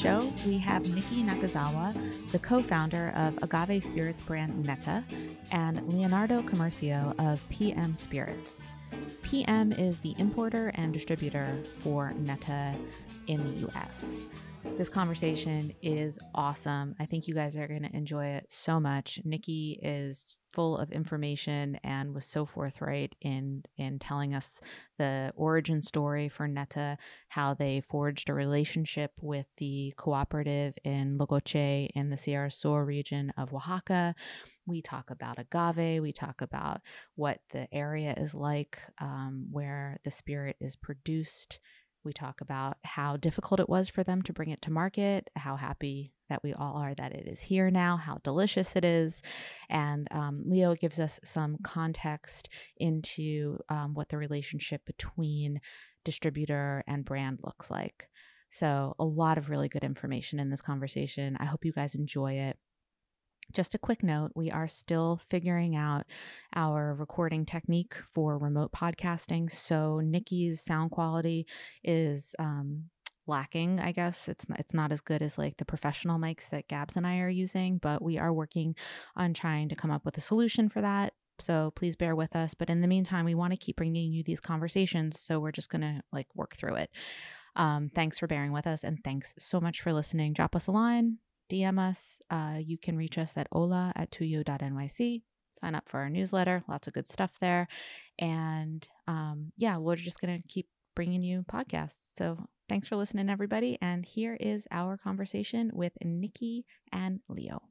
show, we have Nikki Nakazawa, the co founder of Agave Spirits brand Neta, and Leonardo Commercio of PM Spirits. PM is the importer and distributor for Neta in the US. This conversation is awesome. I think you guys are going to enjoy it so much. Nikki is full of information and was so forthright in in telling us the origin story for Neta, how they forged a relationship with the cooperative in Logoche in the Sierra Sur region of Oaxaca. We talk about agave. We talk about what the area is like um, where the spirit is produced we talk about how difficult it was for them to bring it to market, how happy that we all are that it is here now, how delicious it is. And um, Leo gives us some context into um, what the relationship between distributor and brand looks like. So, a lot of really good information in this conversation. I hope you guys enjoy it. Just a quick note we are still figuring out our recording technique for remote podcasting. So, Nikki's sound quality is um, lacking i guess. It's not, it's not as good as like the professional mics that gabs and i are using but we are working on trying to come up with a solution for that so please bear with us. But in the meantime we want to keep bringing you these conversations so we're just going to like work through it. Um, thanks for bearing with us and thanks so much for listening. Drop us a line DM us. Uh, you can reach us at ola at tuyo.nyc. Sign up for our newsletter. Lots of good stuff there. And um, yeah, we're just going to keep bringing you podcasts. So thanks for listening, everybody. And here is our conversation with Nikki and Leo.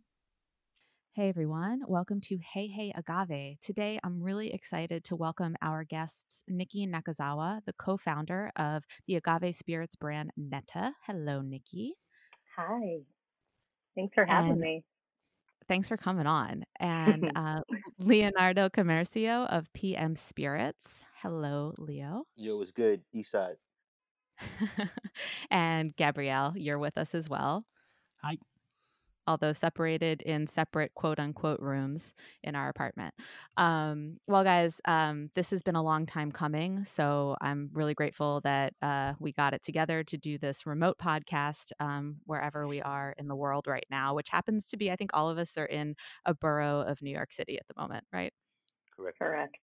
Hey everyone, welcome to Hey Hey Agave. Today I'm really excited to welcome our guests, Nikki Nakazawa, the co founder of the Agave Spirits brand Neta. Hello, Nikki. Hi. Thanks for having and me. Thanks for coming on. And uh, Leonardo Commercio of PM Spirits. Hello, Leo. Yo, it's good. East side. and Gabrielle, you're with us as well. Hi although separated in separate quote unquote rooms in our apartment. Um, well, guys, um, this has been a long time coming. So I'm really grateful that uh, we got it together to do this remote podcast um, wherever we are in the world right now, which happens to be, I think all of us are in a borough of New York City at the moment, right? Correct. Correct.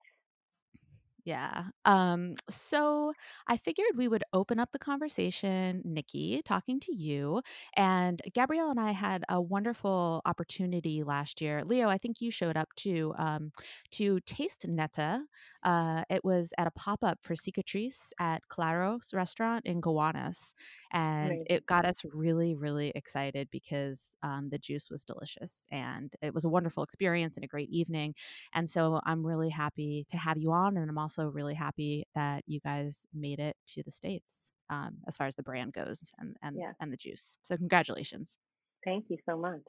Yeah. Um, so I figured we would open up the conversation, Nikki, talking to you. And Gabrielle and I had a wonderful opportunity last year. Leo, I think you showed up too um, to taste Neta. Uh, it was at a pop up for Cicatrice at Claro's restaurant in Gowanus. And right. it got us really, really excited because um, the juice was delicious and it was a wonderful experience and a great evening. And so I'm really happy to have you on. And I'm also really happy that you guys made it to the States. Um, as far as the brand goes and and, yeah. and the juice. So congratulations. Thank you so much.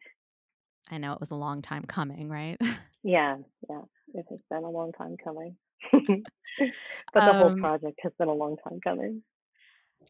I know it was a long time coming, right? Yeah, yeah. It has been a long time coming. but the um, whole project has been a long time coming.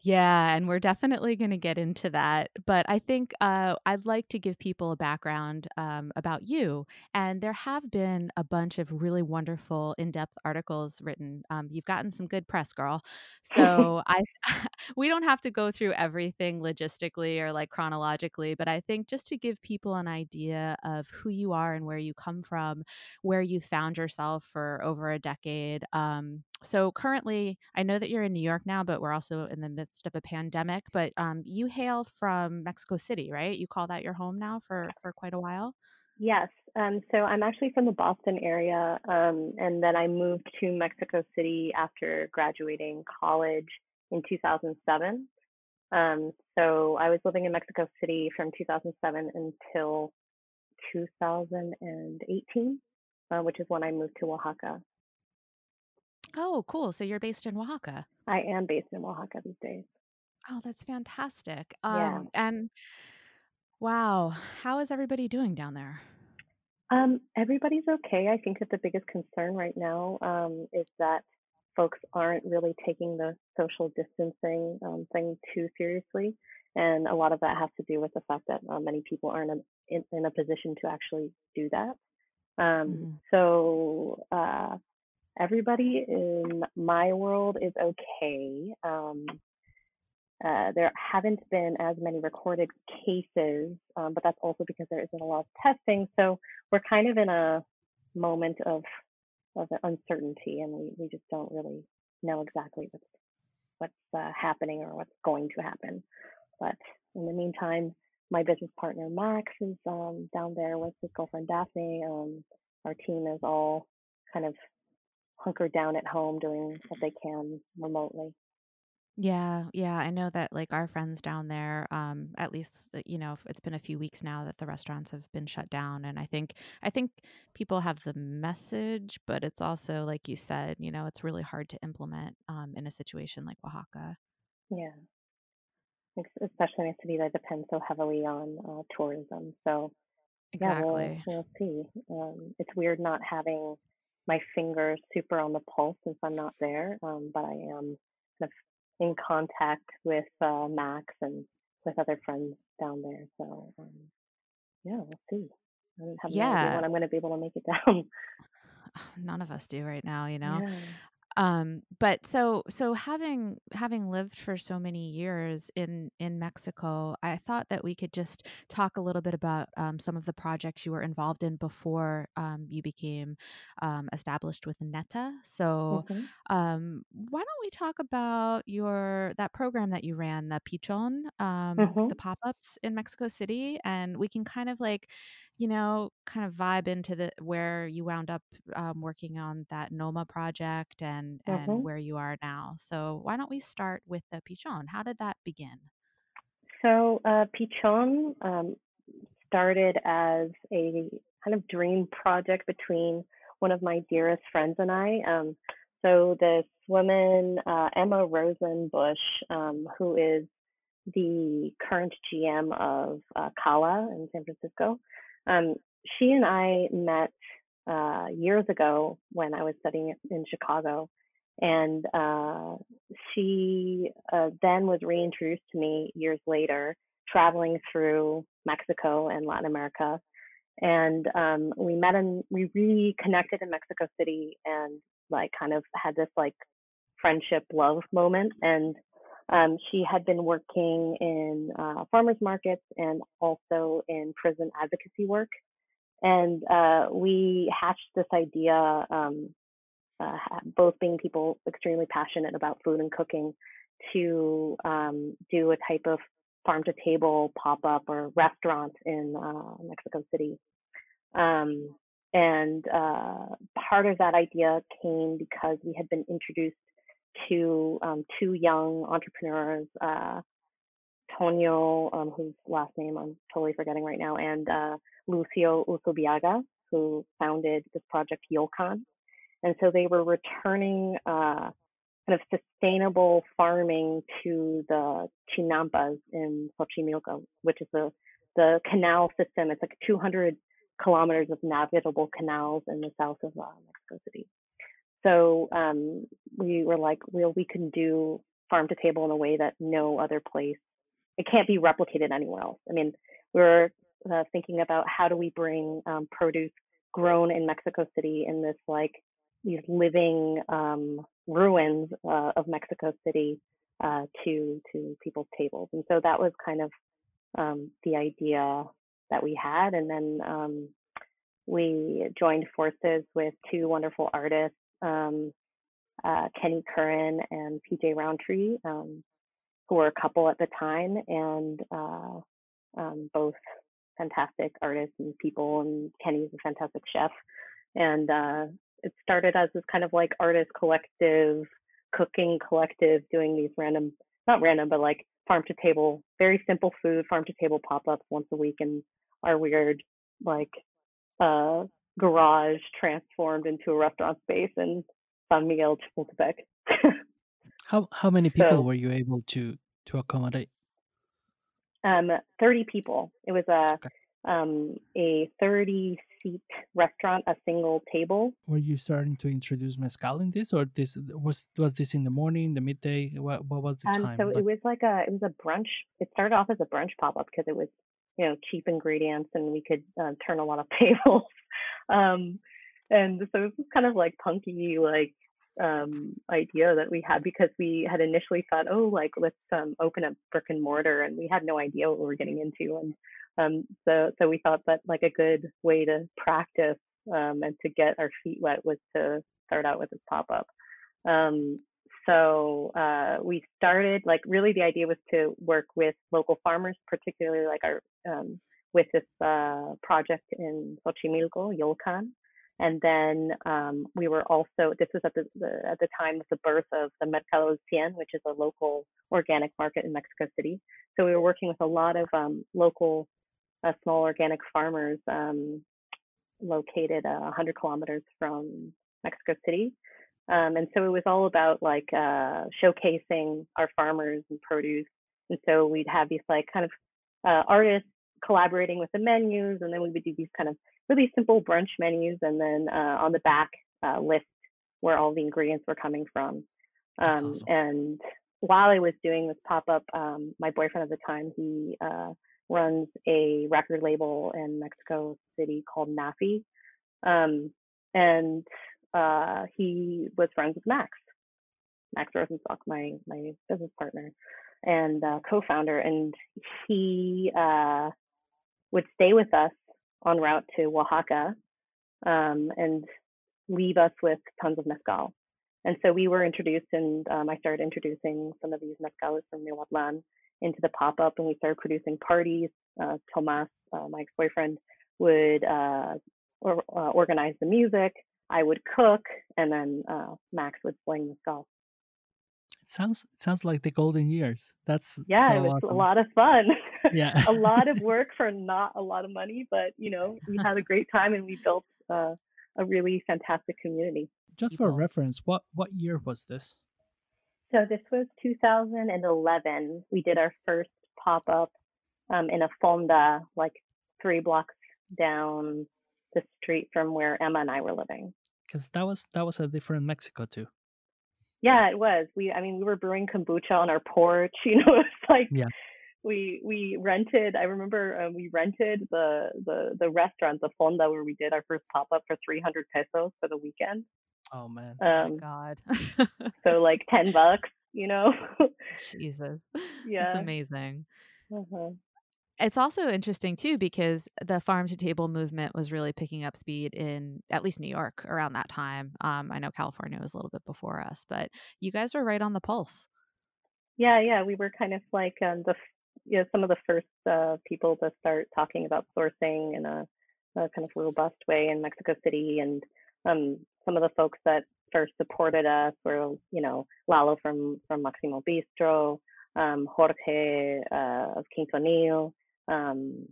Yeah, and we're definitely going to get into that. But I think uh, I'd like to give people a background um, about you. And there have been a bunch of really wonderful, in depth articles written. Um, you've gotten some good press, girl. So I, we don't have to go through everything logistically or like chronologically, but I think just to give people an idea of who you are and where you come from, where you found yourself for over a decade. Um, so currently, I know that you're in New York now, but we're also in the midst of a pandemic. But um, you hail from Mexico City, right? You call that your home now for for quite a while. Yes. Um, so I'm actually from the Boston area, um, and then I moved to Mexico City after graduating college in 2007. Um, so I was living in Mexico City from 2007 until 2018, uh, which is when I moved to Oaxaca. Oh, cool. So you're based in Oaxaca. I am based in Oaxaca these days. Oh, that's fantastic. Yeah. Um, and wow, how is everybody doing down there? Um, everybody's okay. I think that the biggest concern right now um, is that folks aren't really taking the social distancing um, thing too seriously. and a lot of that has to do with the fact that uh, many people aren't in, in, a position to actually do that. Um, mm-hmm. So uh, everybody in my world is okay. Um, uh, there haven't been as many recorded cases, um, but that's also because there isn't a lot of testing. So we're kind of in a moment of of uncertainty, and we, we just don't really know exactly what's what's uh, happening or what's going to happen. But in the meantime, my business partner Max is um, down there with his girlfriend Daphne. Um, our team is all kind of hunkered down at home doing what they can remotely. Yeah, yeah, I know that like our friends down there, um, at least uh, you know it's been a few weeks now that the restaurants have been shut down, and I think I think people have the message, but it's also like you said, you know, it's really hard to implement um, in a situation like Oaxaca. Yeah, especially in a city that depends so heavily on uh, tourism. So exactly, yeah, we'll, we'll see. Um, it's weird not having my fingers super on the pulse since I'm not there, um, but I am kind of in contact with uh, Max and with other friends down there. So um, yeah, we'll see. I don't have yeah. no idea when I'm going to be able to make it down. None of us do right now, you know. Yeah um but so so having having lived for so many years in in mexico i thought that we could just talk a little bit about um, some of the projects you were involved in before um, you became um, established with neta so. Um, why don't we talk about your that program that you ran the pichon um, mm-hmm. the pop-ups in mexico city and we can kind of like you know, kind of vibe into the where you wound up um, working on that Noma project and mm-hmm. and where you are now. So why don't we start with the Pichon? How did that begin? So uh, Pichon um, started as a kind of dream project between one of my dearest friends and I. Um, so this woman, uh, Emma Rosenbush, um, who is the current GM of uh, Cala in San Francisco, um, she and I met uh, years ago when I was studying in Chicago, and uh, she uh, then was reintroduced to me years later, traveling through Mexico and Latin America. And um, we met and we reconnected in Mexico City and like kind of had this like friendship love moment. And um, she had been working in uh, farmers markets and also in prison advocacy work. And uh, we hatched this idea, um, uh, both being people extremely passionate about food and cooking, to um, do a type of farm to table pop up or restaurant in uh, Mexico City. Um, and uh, part of that idea came because we had been introduced to um, two young entrepreneurs, uh, Tonio, um, whose last name I'm totally forgetting right now, and uh, Lucio Usubiaga, who founded this project Yolcan. And so they were returning uh, kind of sustainable farming to the Chinampas in Xochimilco, which is the, the canal system. It's like 200 kilometers of navigable canals in the south of uh, Mexico City. So um, we were like, well, we can do farm to table in a way that no other place, it can't be replicated anywhere else. I mean, we are uh, thinking about how do we bring um, produce grown in Mexico City in this like these living um, ruins uh, of Mexico City uh, to to people's tables, and so that was kind of um, the idea that we had, and then um, we joined forces with two wonderful artists um, uh, Kenny Curran and PJ Roundtree, um, who were a couple at the time, and uh, um, both fantastic artists and people. And Kenny's a fantastic chef. And uh, it started as this kind of like artist collective, cooking collective, doing these random, not random, but like farm to table, very simple food, farm to table pop ups once a week in our weird, like, uh, garage transformed into a restaurant space in San Miguel Chapultepec. how how many people so, were you able to to accommodate? Um, thirty people. It was a okay. um, a thirty seat restaurant, a single table. Were you starting to introduce mezcal in this, or this was was this in the morning, the midday? What what was the um, time? So it was like a it was a brunch. It started off as a brunch pop up because it was you know cheap ingredients and we could uh, turn a lot of tables. Um, and so it was kind of like punky like um, idea that we had because we had initially thought, oh, like let's um, open up brick and mortar, and we had no idea what we were getting into, and um, so so we thought that like a good way to practice um, and to get our feet wet was to start out with this pop up. Um, so uh, we started like really the idea was to work with local farmers, particularly like our um, with this uh, project in Xochimilco, Yolcan. And then um, we were also, this was at the, the, at the time of the birth of the Mercado Cien, which is a local organic market in Mexico City. So we were working with a lot of um, local uh, small organic farmers um, located uh, 100 kilometers from Mexico City. Um, and so it was all about like uh, showcasing our farmers and produce. And so we'd have these like kind of uh, artists collaborating with the menus, and then we would do these kind of really simple brunch menus, and then uh, on the back uh, list where all the ingredients were coming from. Um, awesome. And while I was doing this pop up, um, my boyfriend at the time he uh, runs a record label in Mexico City called NAAFI, um, and uh, he was friends with Max, Max Rosenstock, my my business partner and uh, co-founder, and he uh, would stay with us en route to Oaxaca um, and leave us with tons of mezcal. And so we were introduced, and um, I started introducing some of these mezcales from Miahuatlán into the pop up, and we started producing parties. Uh, Tomas, uh, my ex boyfriend, would uh, or, uh, organize the music. I would cook, and then uh, Max would sling mezcal. It sounds it sounds like the golden years. That's yeah, so it was awesome. a lot of fun. Yeah, a lot of work for not a lot of money, but you know we had a great time and we built uh, a really fantastic community. Just for reference, what what year was this? So this was 2011. We did our first pop up um, in a fonda, like three blocks down the street from where Emma and I were living. Because that was that was a different Mexico too. Yeah, it was. We, I mean, we were brewing kombucha on our porch. You know, it's like yeah. We we rented. I remember um, we rented the the the restaurant, the Fonda, where we did our first pop up for 300 pesos for the weekend. Oh man. Um, oh God. so like 10 bucks, you know. Jesus. Yeah. It's amazing. Uh-huh. It's also interesting too because the farm to table movement was really picking up speed in at least New York around that time. Um, I know California was a little bit before us, but you guys were right on the pulse. Yeah, yeah, we were kind of like um, the you know some of the first uh, people to start talking about sourcing in a, a, kind of robust way in Mexico City, and um, some of the folks that first supported us were you know Lalo from from Maximo Bistro, um, Jorge uh, of Quintonil, um,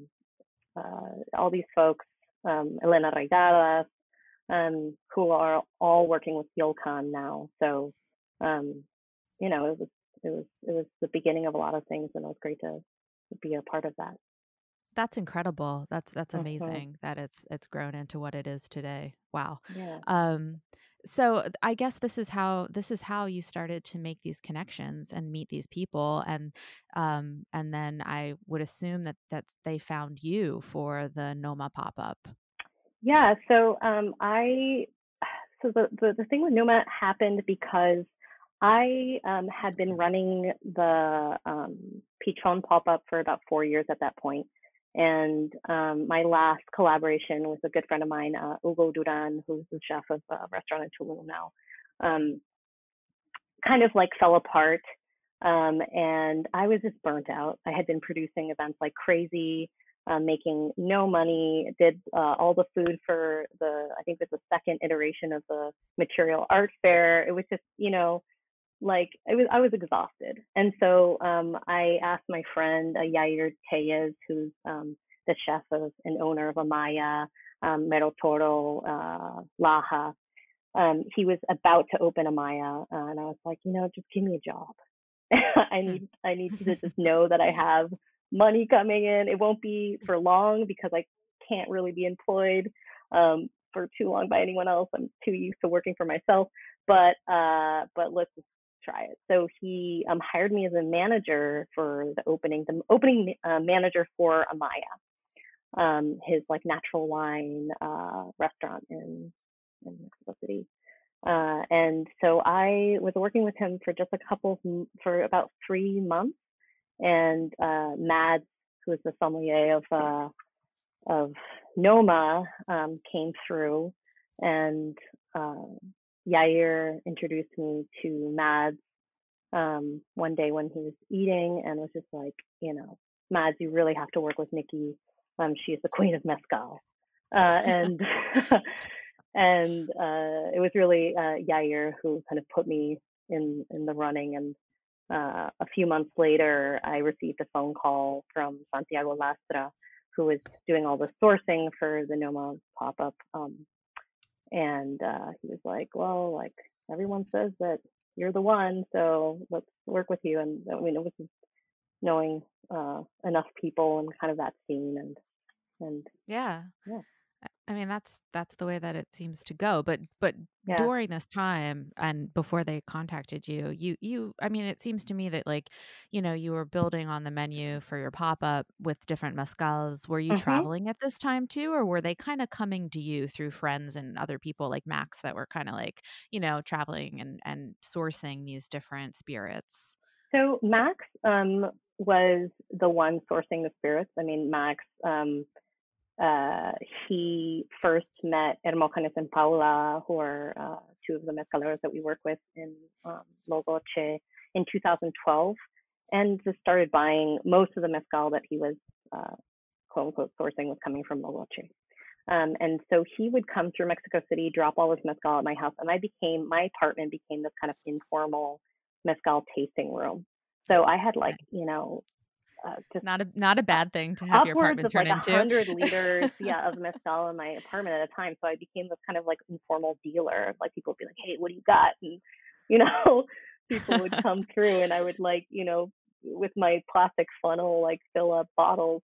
uh, all these folks, um, Elena Reygadas, um, who are all working with Yolcan now. So, um, you know, it was it was it was the beginning of a lot of things, and it was great to, be a part of that. That's incredible. That's that's Mhm. amazing that it's it's grown into what it is today. Wow. Yeah. Um so I guess this is how this is how you started to make these connections and meet these people and um and then I would assume that that's they found you for the Noma pop-up. Yeah. So um, I so the, the the thing with Noma happened because I um, had been running the um, pop up for about four years at that point, and um, my last collaboration with a good friend of mine, uh, Duran, who's the chef of a restaurant in Tulum now, um, kind of like fell apart. Um, and I was just burnt out. I had been producing events like crazy, uh, making no money, did uh, all the food for the, I think it was the second iteration of the material art fair. It was just, you know, like I was I was exhausted, and so um, I asked my friend uh, Jair Tellez, who's um, the chef of and owner of Amaya, um, Mero Toro, uh, Laja. Um, he was about to open Amaya, uh, and I was like, you know, just give me a job. I need I need to just know that I have money coming in. It won't be for long because I can't really be employed. um, for too long by anyone else. I'm too used to working for myself, but uh, but let's just try it. So he um, hired me as a manager for the opening, the opening uh, manager for Amaya, um, his like natural wine uh, restaurant in in Mexico City. Uh, and so I was working with him for just a couple of, for about three months. And uh, Mads, who is the sommelier of uh, of Noma, um, came through, and uh, Jair introduced me to Mads um, one day when he was eating, and was just like, you know, Mads, you really have to work with Nikki. Um, she's the queen of mezcal, uh, and and uh, it was really uh, Jair who kind of put me in in the running. And uh, a few months later, I received a phone call from Santiago Lastra, who was doing all the sourcing for the Noma pop up. Um, and uh, he was like, "Well, like everyone says that you're the one, so let's work with you." And I mean, it was just knowing uh, enough people and kind of that scene and and yeah yeah I mean that's that's the way that it seems to go. But but yeah during this time and before they contacted you, you you I mean it seems to me that like, you know, you were building on the menu for your pop-up with different mezcals. Were you hmm traveling at this time too or were they kind of coming to you through friends and other people like Max that were kind of like, you know, traveling and and sourcing these different spirits? so max um was the one sourcing the spirits i mean max um uh, he first met Hermógenes and Paula, who are uh, two of the mezcaleros that we work with in um, Logoche in 2012, and just started buying most of the mezcal that he was uh, quote unquote sourcing was coming from Logoche. Um, and so he would come through Mexico City, drop all his mezcal at my house, and I became my apartment became this kind of informal mezcal tasting room. So I had like you know uh, just Not a not a bad thing to have your upwards apartment of turn like a into. hundred liters, yeah, of mezcal in my apartment at a time. So I became this kind of like informal dealer. Like people would be like, "Hey, what do you got?" And you know, people would come through, and I would like, you know, with my plastic funnel, like fill up bottles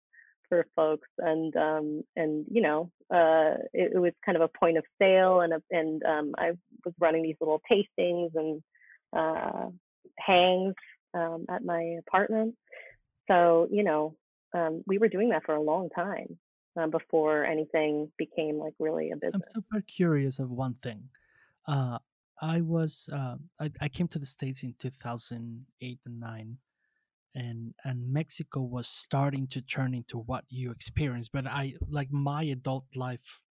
for folks, and um, and you know, uh, it, it was kind of a point of sale, and a, and um, I was running these little tastings and uh, hangs um, at my apartment so, you know, um, we were doing that for a long time um, before anything became like really a business. I'm super curious of one thing. Uh, I was uh, I, I came to the states in 2008 and nine, and and Mexico was starting to turn into what you experienced. But I like my adult life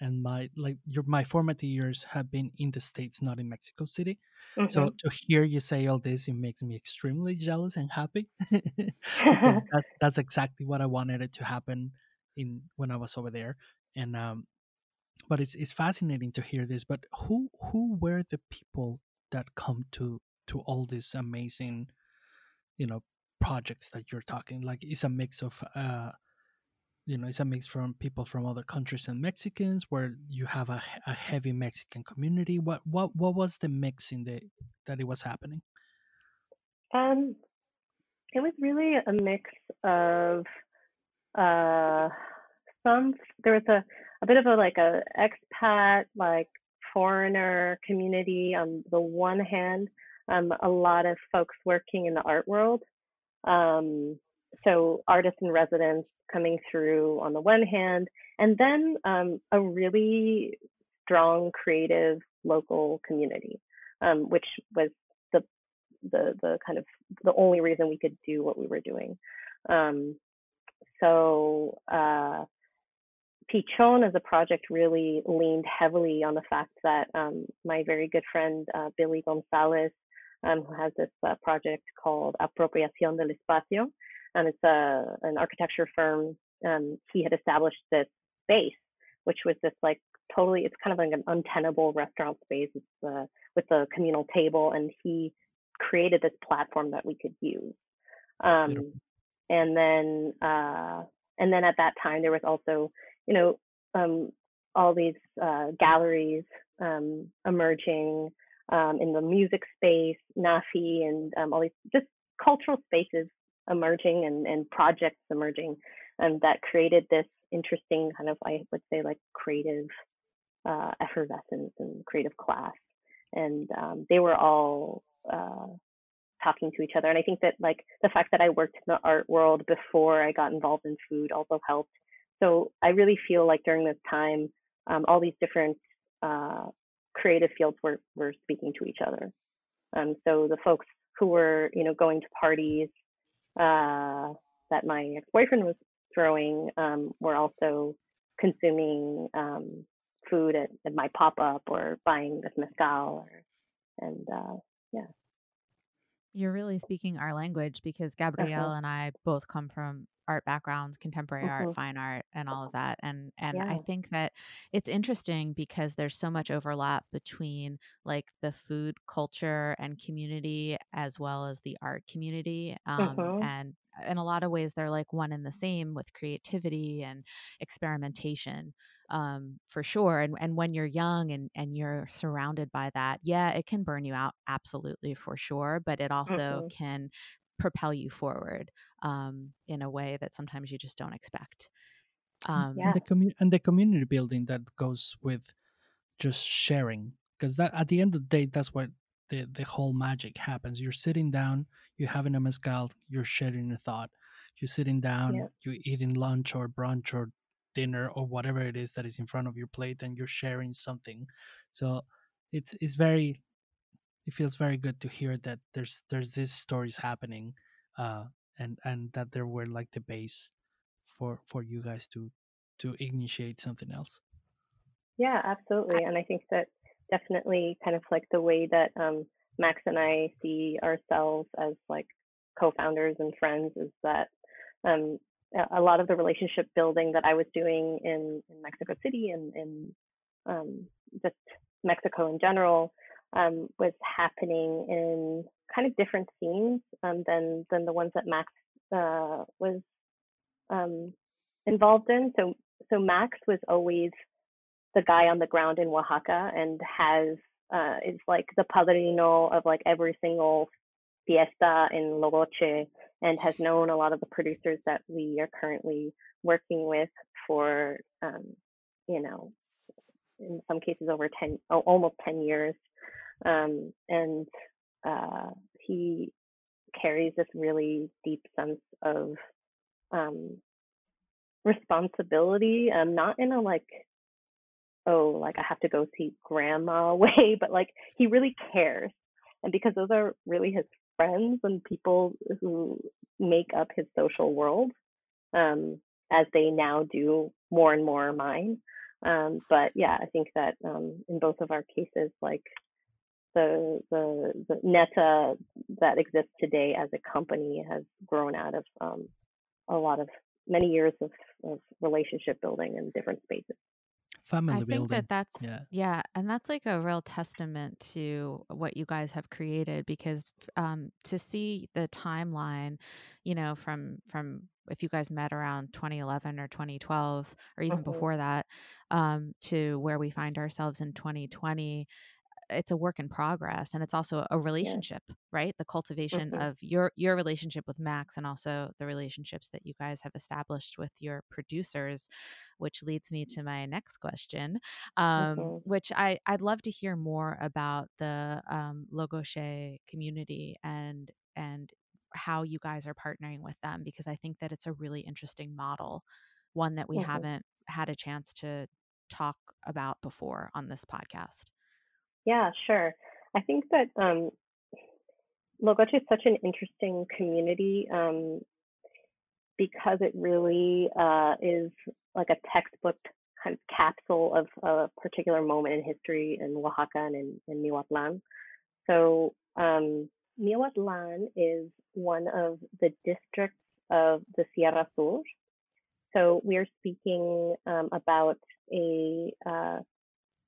and my like your my formative years have been in the states, not in Mexico City. hmm So to hear you say all this, it makes me extremely jealous and happy because that's that's exactly what I wanted it to happen in when I was over there. And um, but it's it's fascinating to hear this. But who who were the people that come to to all these amazing you know projects that you're talking? Like it's a mix of uh you know it's a mix from people from other countries and Mexicans where you have a, a heavy Mexican community. What what what was the mix in the that it was happening? um, it was really a mix of uh, some. There was a a bit of a like a expat like foreigner community on the one hand, um, a lot of folks working in the art world. Um, so artists in residence coming through on the one hand, and then um, a really strong creative local community, um, which was the the the kind of the only reason we could do what we were doing. Um, so uh, Pichon as a project really leaned heavily on the fact that um, my very good friend uh, Billy Gonzalez, um, who has this uh, project called Apropiación del Espacio, and it's a an architecture firm. Um, he had established this space, which was this like totally, it's kind of like an untenable restaurant space. It's uh, with a communal table, and he created this platform that we could use. Um, and then uh, and then at that time there was also you know um, all these uh, galleries um, emerging um, in the music space, NAAFI, and um, all these just cultural spaces emerging and, and projects emerging um, that created this interesting kind of I would say like creative uh, effervescence and creative class, and um, they were all uh, talking to each other. And I think that like the fact that I worked in the art world before I got involved in food also helped. So I really feel like during this time, um, all these different uh, creative fields were were speaking to each other. Um, so the folks who were you know going to parties uh, that my ex-boyfriend was throwing um, were also consuming um, food at, at my pop-up or buying this mezcal or, and uh, yeah you're really speaking our language because Gabrielle uh-huh. and I both come from art backgrounds, contemporary art, mm-hmm. fine art, and all of that. And and yeah. I think that it's interesting because there's so much overlap between like the food culture and community as well as the art community. Um, mm-hmm. And in a lot of ways, they're like one and the same with creativity and experimentation um, for sure. And and when you're young and and you're surrounded by that, yeah, it can burn you out absolutely for sure. But it also mm-hmm. can propel you forward um, in a way that sometimes you just don't expect. Um, yeah. and the community and the community building that goes with just sharing, because that at the end of the day, that's what the the whole magic happens. You're sitting down, you're having a mezcal, you're sharing a thought. You're sitting down, yeah. you're eating lunch or brunch or dinner or whatever it is that is in front of your plate and you're sharing something so it's it's very it feels very good to hear that there's there's these stories happening uh and and that there were like the base for for you guys to to initiate something else. Yeah absolutely and i think that definitely kind of like the way that um max and i see ourselves as like co-founders and friends is that um a lot of the relationship building that I was doing in, in Mexico City and in um, just Mexico in general um, was happening in kind of different scenes um, than than the ones that Max uh, was um, involved in. So so Max was always the guy on the ground in Oaxaca and has uh, is like the padrino of like every single fiesta in Logoche and has known a lot of the producers that we are currently working with for, um, you know, in some cases over 10, almost 10 years. Um, and uh, he carries this really deep sense of um, responsibility, um, not in a like, oh, like I have to go see grandma way, but like he really cares. And because those are really his friends and people who make up his social world, um, as they now do more and more mine. Um, but yeah, I think that um, in both of our cases, like the, the the Neta that exists today as a company has grown out of um, a lot of many years of, of relationship building in different spaces family I building. think that that's yeah. yeah, and that's like a real testament to what you guys have created because um, to see the timeline, you know, from from if you guys met around 2011 or 2012 or even mm-hmm. before that um, to where we find ourselves in 2020 it's a work in progress and it's also a relationship yeah. right the cultivation mm-hmm. of your your relationship with max and also the relationships that you guys have established with your producers which leads me to my next question um, mm-hmm. which i i'd love to hear more about the um, logoche community and and how you guys are partnering with them because i think that it's a really interesting model one that we mm-hmm. haven't had a chance to talk about before on this podcast yeah, sure. I think that um, is such an interesting community um, because it really uh, is like a textbook kind of capsule of a particular moment in history in Oaxaca and in, in. So um, is one of the districts of the Sierra Sur. So we are speaking um, about a uh,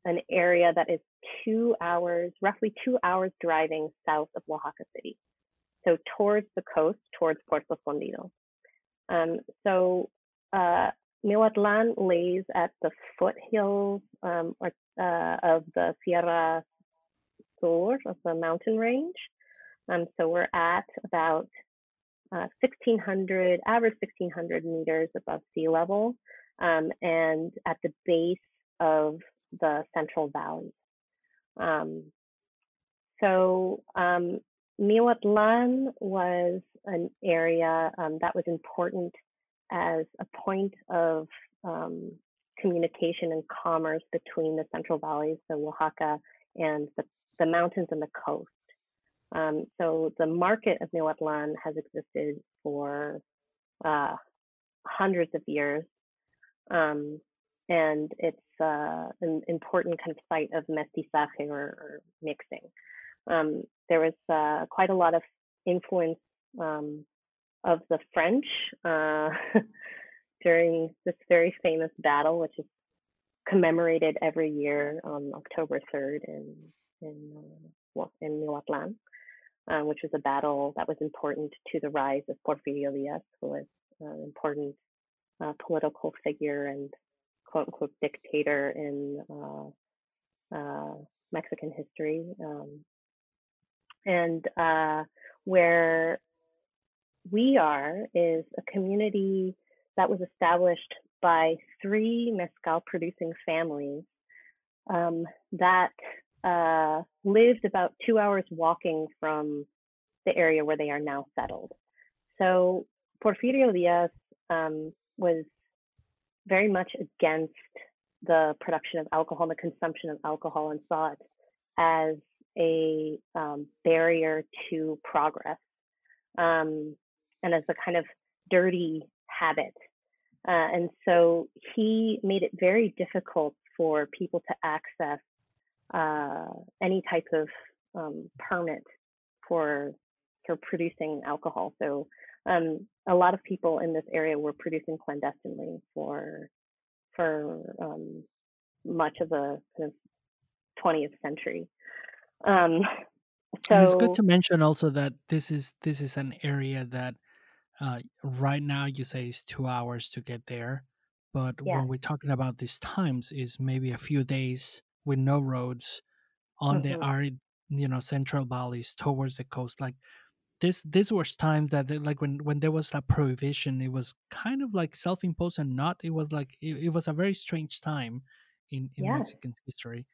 an area that is two hours, roughly two hours driving south of Oaxaca City. So towards the coast, towards Puerto Escondido. Um, so uh, lays at the foothills um, or, uh, of the Sierra Sur, of the mountain range. Um, so we're at about uh, 1600, average 1600 meters above sea level. Um, and at the base of the Central Valley. Um, so um, Miahuatlán was an area um, that was important as a point of um, communication and commerce between the Central Valleys, the Oaxaca, and the, the mountains and the coast. Um, so the market of Miahuatlán has existed for uh, hundreds of years. Um, and it's uh, an important kind of site of mestizaje or, or mixing. Um, there was uh, quite a lot of influence um, of the French uh, during this very famous battle, which is commemorated every year on October 3rd in in uh, in Miahuatlán, uh, which was a battle that was important to the rise of Porfirio Diaz, who was an important uh, political figure and quote unquote dictator in uh, uh, Mexican history. Um, and uh, where we are is a community that was established by three mezcal producing families um, that uh, lived about two hours walking from the area where they are now settled. So Porfirio Diaz um, was very much against the production of alcohol and the consumption of alcohol and saw it as a um, barrier to progress um, and as a kind of dirty habit. Uh, and so he made it very difficult for people to access uh, any type of um, permit for for producing alcohol. So um, a lot of people in this area were producing clandestinely for for um, much of the kind of 20th century. Um, so and it's good to mention also that this is this is an area that uh, right now you say is two hours to get there, but yeah. when we're talking about these times, is maybe a few days with no roads on mm-hmm. the arid, you know, central valleys towards the coast. Like this, this was times that they, like when when there was that prohibition, it was kind of like self-imposed and not. It was like it, it was a very strange time in in yeah. Mexican history.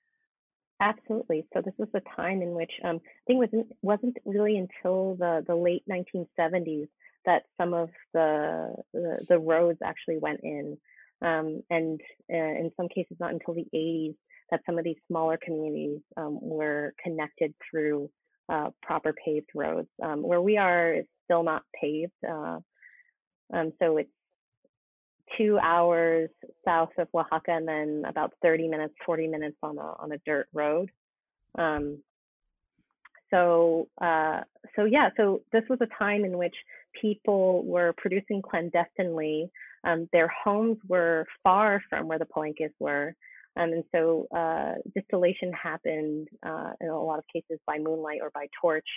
Absolutely. So this was a time in which um, I think it wasn't wasn't really until the the late 1970s that some of the the, the roads actually went in, um, and uh, in some cases not until the 80s that some of these smaller communities um, were connected through uh, proper paved roads. Um, where we are is still not paved, uh, um, so it's two hours south of Oaxaca and then about 30 minutes, 40 minutes on a on a dirt road. Um, so uh, so yeah, so this was a time in which people were producing clandestinely. Um, their homes were far from where the palenques were. Um, and so uh, distillation happened uh, in a lot of cases by moonlight or by torch.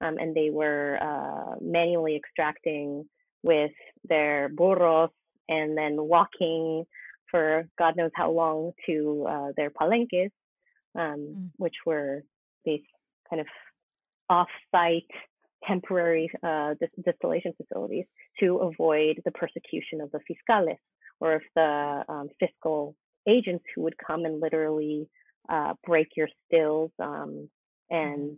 Um, and they were uh, manually extracting with their burros and then walking for God knows how long to uh, their palenques, um, mm. which were these kind of off-site temporary uh, distillation facilities to avoid the persecution of the fiscales or of the um, fiscal agents who would come and literally uh, break your stills um, and mm-hmm.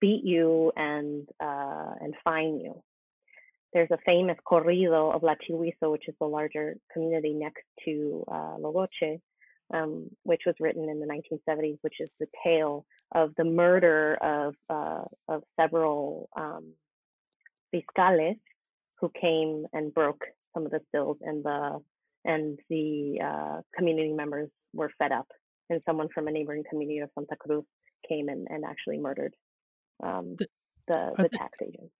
beat you and uh, and fine you. There's a famous corrido of La Chihuizo, which is the larger community next to uh, Logoche, um, which was written in the 1970s, which is the tale of the murder of uh, of several um, fiscales who came and broke some of the stills, and the and the uh, community members were fed up, and someone from a neighboring community of Santa Cruz came and, and actually murdered um, the the, the tax agents.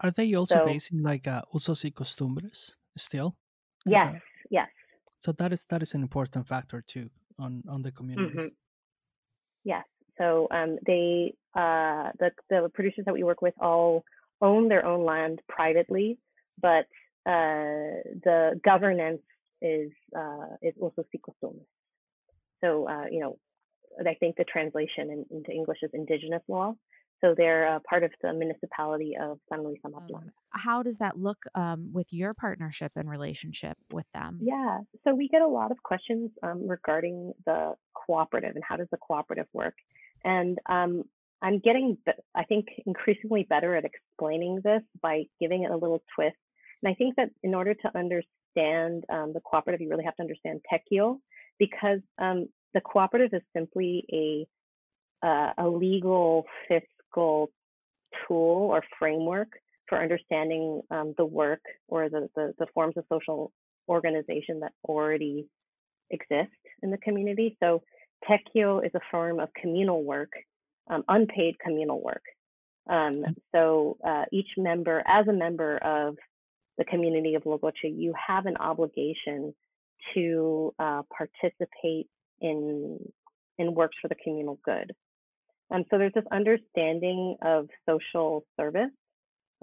Are they also so, based in like uh, usos y costumbres still? Yes, yes. So that is that is an important factor too on on the communities. Mm-hmm. Yes. So um, they uh, the the producers that we work with all own their own land privately, but uh, the governance is uh, is also y. So uh, you know, I think the translation in, into English is indigenous law. So they're uh, part of the municipality of San Luis Amatlan. Um, how does that look um, with your partnership and relationship with them? Yeah, so we get a lot of questions um, regarding the cooperative and how does the cooperative work. And um, I'm getting, I think, increasingly better at explaining this by giving it a little twist. And I think that in order to understand um, the cooperative, you really have to understand Tequio because um, the cooperative is simply a uh, a legal fiscal tool or framework for understanding um, the work or the, the, the forms of social organization that already exist in the community. So Tequio is a form of communal work, um, unpaid communal work. Um, so uh, each member, as a member of the community of Logoche, you have an obligation to uh, participate in in works for the communal good. And so there's this understanding of social service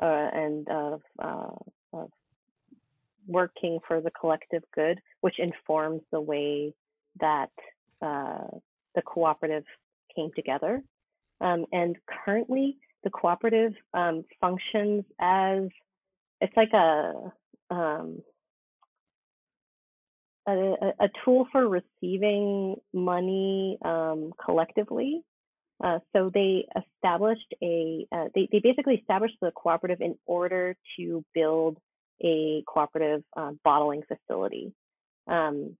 uh, and of, uh, of working for the collective good, which informs the way that uh, the cooperative came together. Um, and currently, the cooperative um, functions as it's like a, um, a, a tool for receiving money um, collectively uh, so they established a, uh, they, they basically established the cooperative in order to build a cooperative uh, bottling facility um,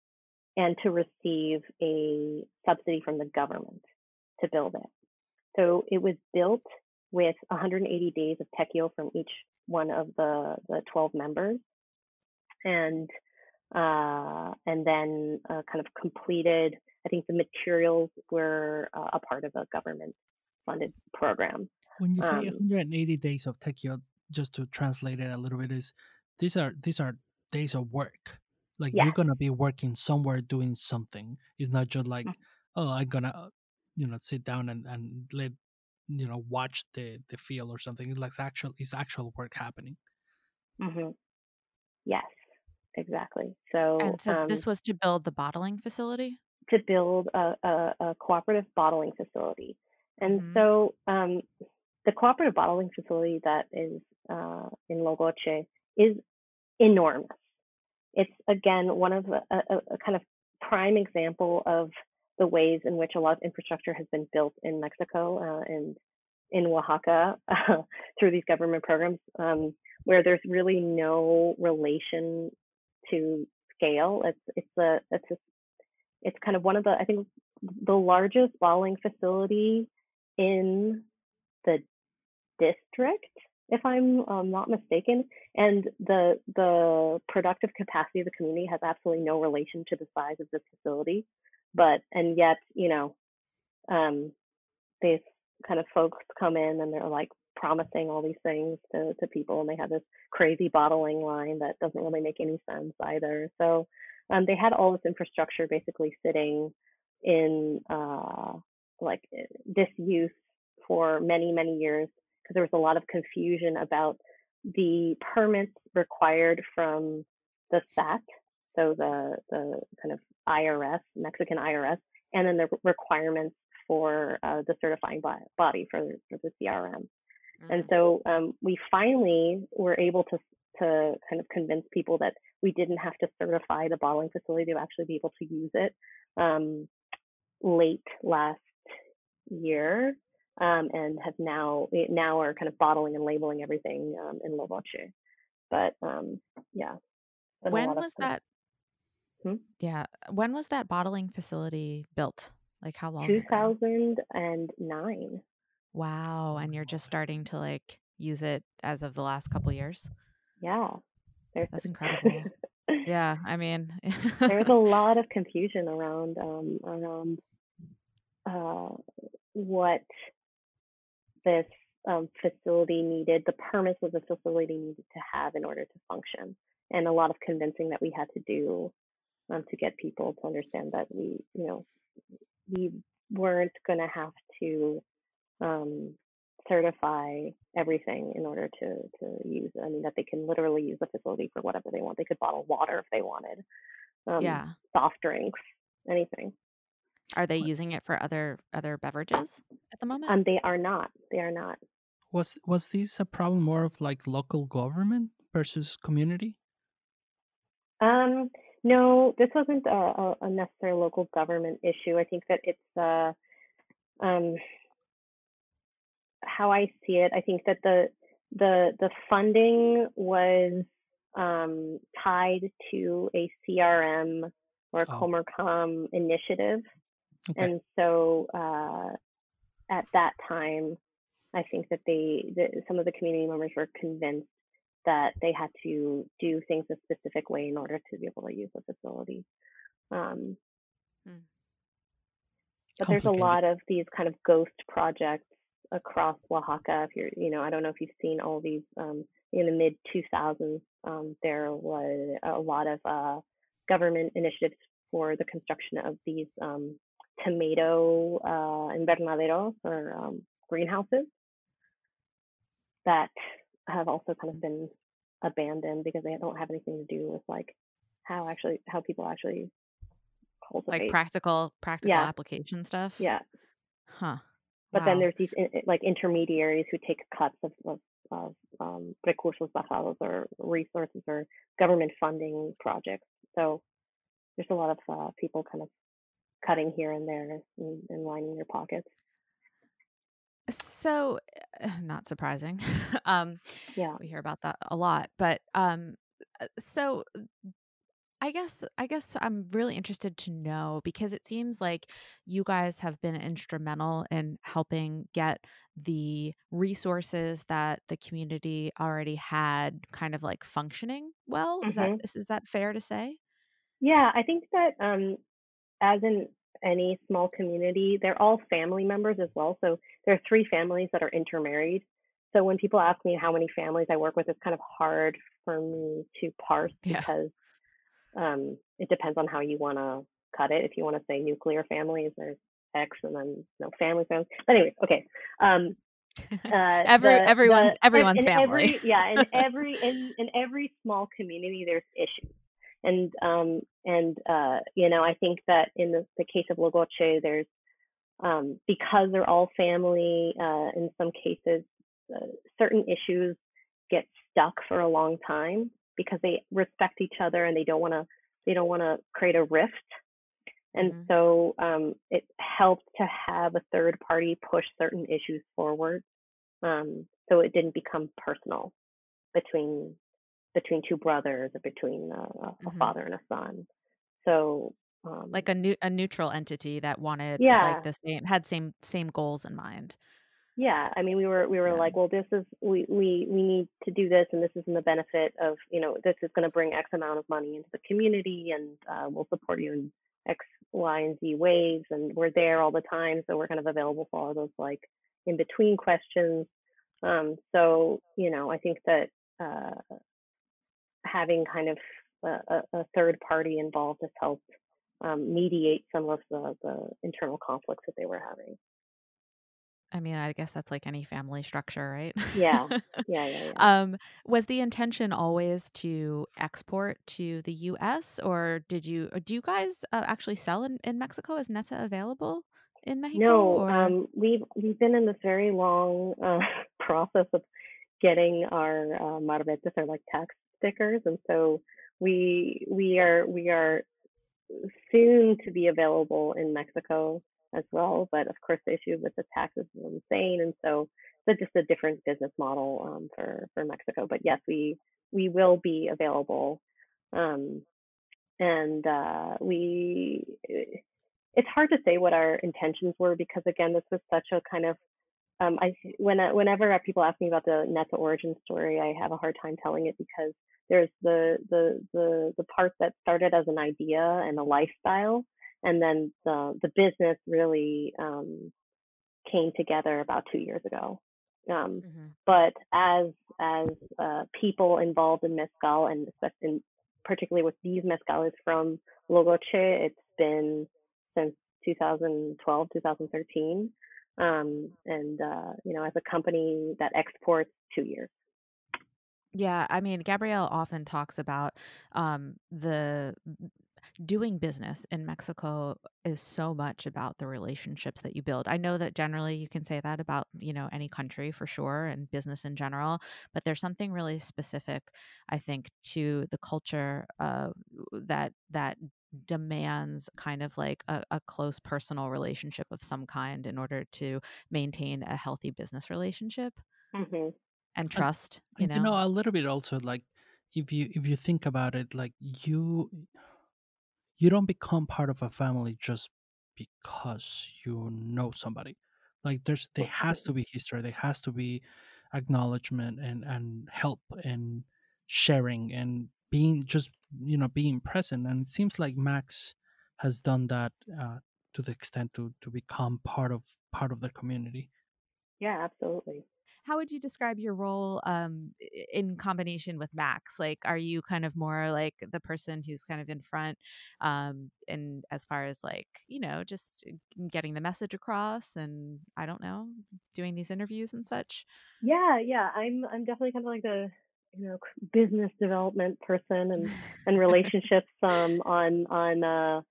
and to receive a subsidy from the government to build it. So it was built with 180 days of Tequio from each one of the, the 12 members. And uh, and then uh, kind of completed I think the materials were uh, a part of a government funded program. When you say um, 180 days of Tequio, just to translate it a little bit, is these are these are days of work. Like yeah. you're gonna be working somewhere doing something. It's not just like, mm-hmm. oh, I'm gonna, uh, you know, sit down and and let you know watch the the field or something. It's like actual it's actual work happening. Mm-hmm. Yes, exactly. So and so um, this was to build the bottling facility to build a, a, a cooperative bottling facility. And mm-hmm. so um, the cooperative bottling facility that is uh, in Logoche is enormous. It's again one of a, a, a, kind of prime example of the ways in which a lot of infrastructure has been built in Mexico uh, and in Oaxaca uh, through these government programs, um, where there's really no relation to scale. It's it's a it's a it's kind of one of the, I think, the largest bottling facility in the district, if I'm um, not mistaken. And the the productive capacity of the community has absolutely no relation to the size of this facility. But and yet, you know, um, these kind of folks come in and they're like promising all these things to, to people and they have this crazy bottling line that doesn't really make any sense either. So um, they had all this infrastructure basically sitting in uh, like eh, disuse for many, many years because there was a lot of confusion about the permits required from the SAT, so the, the kind of IRS, Mexican IRS, and then the requirements for uh, the certifying body for, for the CRM. Mm-hmm. And mm. so um, we finally were able to to kind of convince people that we didn't have to certify the bottling facility to actually be able to use it um, late last year um, and have now now are kind of bottling and labeling everything um, in Logoche. But um, yeah. When was that? Hmm? Yeah. When was that bottling facility built? Like how long? 2009. Wow. And you're just starting to like use it as of the last couple years? Yeah. There's That's incredible. yeah, I mean, there's a lot of confusion around um, around uh, what this um, facility needed, the permits of the facility needed to have in order to function, and a lot of convincing that we had to do um, to get people to understand that we, you know, we weren't going to have to um, certify everything in order to to use. I mean, that they can literally use the facility for whatever they want. They could bottle water if they wanted. Um, yeah. Soft drinks, anything. Are they using it for other other beverages at the moment? Um, they are not. They are not. Was was this a problem more of like local government versus community? Um, no, this wasn't a, a, necessary local government issue. I think that it's uh, um, how I see it. I think that the the the funding was um, tied to a CRM or a Oh, COMERCAM initiative, okay. and so uh, at that time, I think that they that some of the community members were convinced that they had to do things a specific way in order to be able to use the facility. Um, Hmm. but there's a lot of these kind of ghost projects across Oaxaca. If you're, you know, I don't know if you've seen all these um, in the mid 2000s. Um, there was a lot of uh, government initiatives for the construction of these um, tomato uh, invernaderos or um, greenhouses that have also kind of been abandoned because they don't have anything to do with like how actually how people actually cultivate. Like practical practical Yeah, application stuff? yeah. Huh. But then there's these like intermediaries who take cuts of, of, of um, recursos bajados or resources or government funding projects. So there's a lot of uh, people kind of cutting here and there and, and lining their pockets. So, uh, not surprising. um, Yeah. we hear about that a lot, but um, uh, so I guess I guess I'm really interested to know because it seems like you guys have been instrumental in helping get the resources that the community already had kind of like functioning well. Is that is, is that fair to say? Yeah, I think that um, as in any small community, they're all family members as well. So there are three families that are intermarried. So when people ask me how many families I work with, it's kind of hard for me to parse Yeah. because um, it depends on how you want to cut it. If you want to say nuclear families, there's X, and then no family families. But anyway, okay. Um, uh, Every the everyone the ev- everyone's family. every yeah in every in in every small community there's issues and um and uh you know I think that in the, the case of Logoche there's um because they're all family uh in some cases uh, certain issues get stuck for a long time because they respect each other and they don't want to they don't want to create a rift and Mhm. so um, it helped to have a third party push certain issues forward um, so it didn't become personal between between two brothers or between uh, a Mhm. father and a son so um, Like a new a neutral entity that wanted yeah like the same had same same goals in mind. yeah i mean we were we were Yeah. like well this is we we we need to do this and this is in the benefit of you know this is going to bring x amount of money into the community and uh, we'll support you in x y and z ways and we're there all the time so we're kind of available for all those like in between questions um, so you know i think that uh, having kind of a, a third party involved has helped um, mediate some of the, the internal conflicts that they were having I mean, I guess that's like any family structure, right? yeah yeah yeah yeah um, was the intention always to export to the U.S. or did you or do you guys uh, actually sell in, in Mexico? Is Neta available in Mexico No, um, we've we've been in this very long uh, process of getting our uh, marbetes or like tax stickers, and so we we are we are soon to be available in Mexico as well. But of course, the issue with the taxes is insane, and so it's just a different business model um, for for Mexico. But yes, we we will be available, um, and uh, we it's hard to say what our intentions were because again, this was such a kind of um, I when I- whenever people ask me about the Neta origin story, I have a hard time telling it because there's the the the the part that started as an idea and a lifestyle, and then the the business really um, came together about two years ago. Um, Mhm. but as as uh, people involved in mezcal and especially in, particularly with these mezcales from Logoche, it's been since 2012 2013 um, and uh, you know as a company that exports two years Yeah, I mean, Gabrielle often talks about um, the doing business in Mexico is so much about the relationships that you build. I know that generally you can say that about, you know, any country for sure and business in general, but there's something really specific I think to the culture uh, that that demands kind of like a, a close personal relationship of some kind in order to maintain a healthy business relationship hmm and trust, you and you know. know, a little bit also like if you if you think about it, like you you don't become part of a family just because you know somebody. Like there's there has to be history, there has to be acknowledgement and and help and sharing and being just you know being present. And it seems like Max has done that uh, to the extent to to become part of part of the community. Yeah, absolutely. How would you describe your role um, in combination with Max? Like, are you kind of more like the person who's kind of in front, um, and as far as like you know, just getting the message across, and I don't know, doing these interviews and such? Yeah, yeah. I'm I'm definitely kind of like the you know business development person and and relationships um on on uh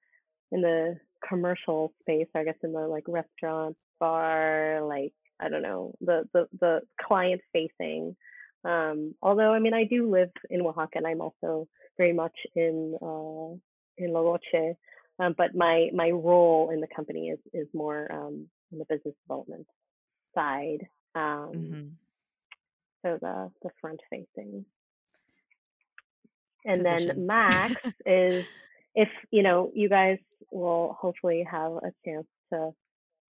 in the commercial space, I guess in the like restaurant, bar, like I don't know, the the the client facing. Um, although I mean I do live in Oaxaca and I'm also very much in uh in Logoche. Um, but my my role in the company is is more um on the business development side. Um, hmm so the the front facing. And then Max is if you know you guys will hopefully have a chance to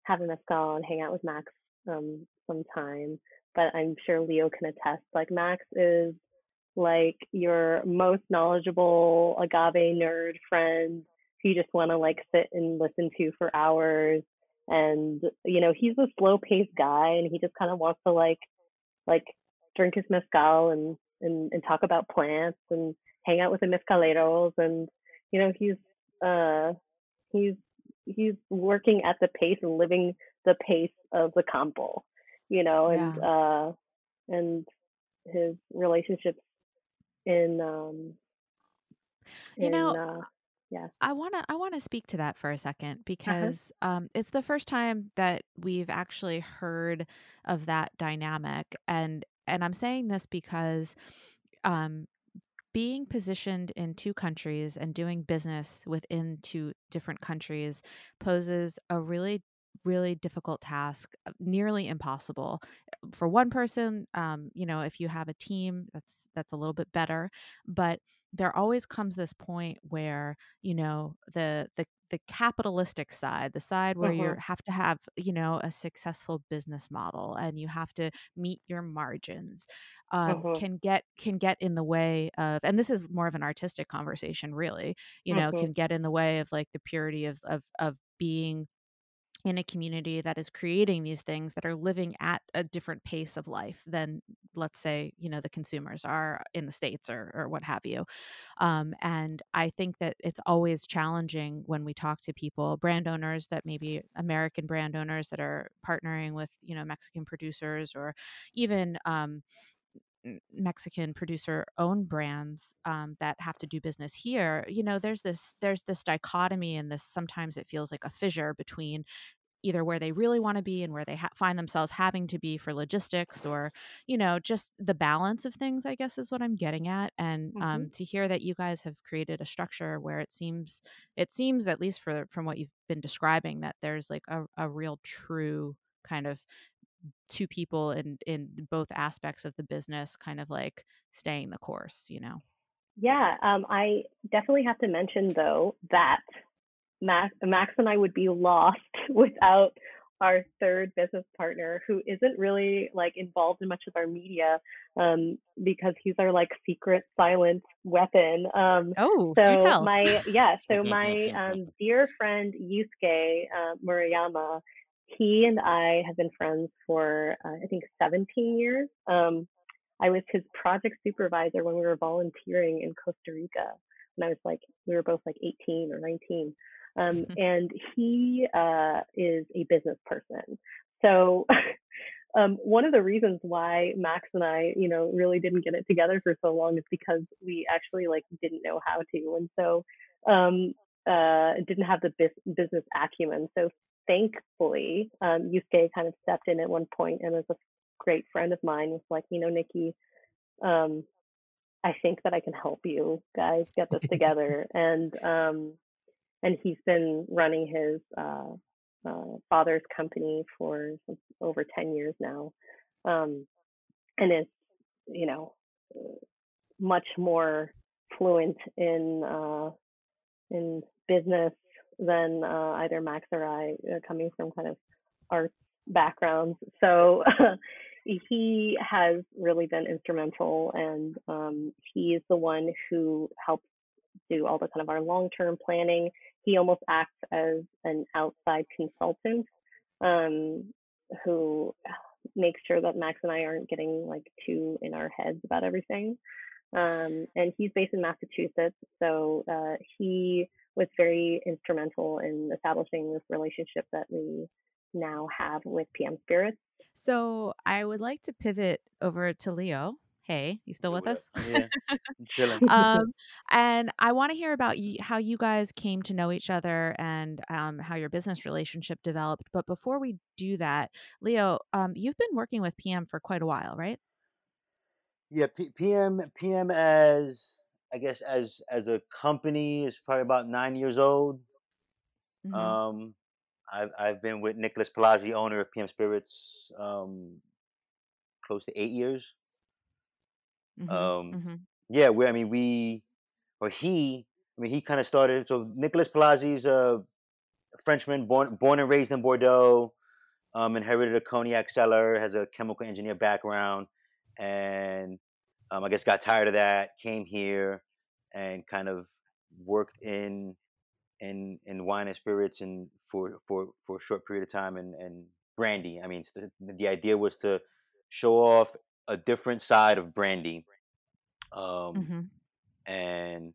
have a mezcal and hang out with Max um sometime. But I'm sure Leo can attest. Like Max is like your most knowledgeable agave nerd friend who you just want to like sit and listen to for hours. And you know he's a slow paced guy, and he just kind of wants to like like drink his mezcal and and and talk about plants and hang out with the mezcaleros and you know he's uh he's he's working at the pace and living the pace of the campo you know and Yeah. uh and his relationships in um You in know, uh yeah I want to I want to speak to that for a second uh-huh because um, it's the first time that we've actually heard of that dynamic, and and I'm saying this because um, being positioned in two countries and doing business within two different countries poses a really really difficult task uh, nearly impossible for one person um, you know if you have a team that's that's a little bit better but there always comes this point where you know the the the capitalistic side the side where you uh-huh. have to have you know a successful business model and you have to meet your margins um, uh-huh. can get can get in the way of and this is more of an artistic conversation really you know uh-huh. can get in the way of like the purity of of of being in a community that is creating these things that are living at a different pace of life than let's say you know the consumers are in the states or or what have you. Um, and i think that it's always challenging when we talk to people brand owners that maybe american brand owners that are partnering with you know mexican producers or even um, Mexican producer owned brands um, that have to do business here, you know, there's this there's this dichotomy and this sometimes it feels like a fissure between either where they really want to be and where they ha- find themselves having to be for logistics or you know just the balance of things i guess is what i'm getting at and uh-huh um, to hear that you guys have created a structure where it seems it seems at least for from what you've been describing that there's like a, a real true kind of two people in in both aspects of the business kind of like staying the course you know yeah um I definitely have to mention though that Max, Max and I would be lost without our third business partner who isn't really like involved in much of our media um, because he's our like secret silent weapon. Um, oh do so tell my yeah, so my um, dear friend Yusuke uh, Murayama, he and I have been friends for uh, I think 17 years. Um, I was his project supervisor when we were volunteering in Costa Rica when I was like we were both like 18 or 19 um, and he uh, is a business person. So um, one of the reasons why Max and I, you know, really didn't get it together for so long is because we actually like didn't know how to. And so um, uh, didn't have the bis- business acumen. So thankfully, um, Yusuke kind of stepped in at one point and was a great friend of mine was like, you know, Nikki, um, I think that I can help you guys get this together. and um, and he's been running his uh, uh, father's company for over 10 years now. Um, and is, you know, much more fluent in uh, in business than uh, either Max or I, uh, coming from kind of arts backgrounds. So he has really been instrumental, and um, he is the one who helps do all the kind of our long-term planning. He almost acts as an outside consultant um, who makes sure that Max and I aren't getting like too in our heads about everything. Um, and he's based in Massachusetts, so uh, he was very instrumental in establishing this relationship that we now have with PM Spirits. So I would like to pivot over to Leo. Hey, you still with us? Yeah, chilling. um, and I want to hear about y- how you guys came to know each other and um, how your business relationship developed. But before we do that, Leo, um, you've been working with PM for quite a while, right? Yeah, P- PM PM as I guess as as a company is probably about nine years old. Mhm. Um, I've I've been with Nicholas Palazzi, owner of PM Spirits, um, close to eight years. Mhm. Um, Mhm. yeah, we I mean we or he I mean he kind of started. So Nicholas Palazzi is a Frenchman born born and raised in Bordeaux. Um, inherited a cognac cellar, has a chemical engineer background, and um, I guess got tired of that. Came here and kind of worked in in in wine and spirits and for for for a short period of time and and brandy. I mean, the, the idea was to show off a different side of brandy. Um, Mhm. and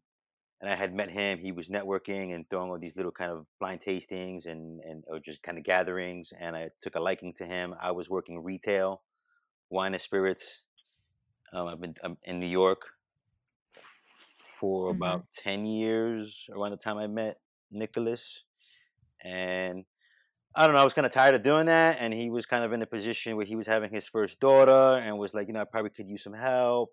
and I had met him. He was networking and throwing all these little kind of blind tastings and and or just kind of gatherings. And I took a liking to him. I was working retail, wine and spirits. Um, I've been um, in New York for Mhm. about ten years around the time I met Nicholas, and I don't know. I was kind of tired of doing that, and he was kind of in a position where he was having his first daughter, and was like, you know, I probably could use some help.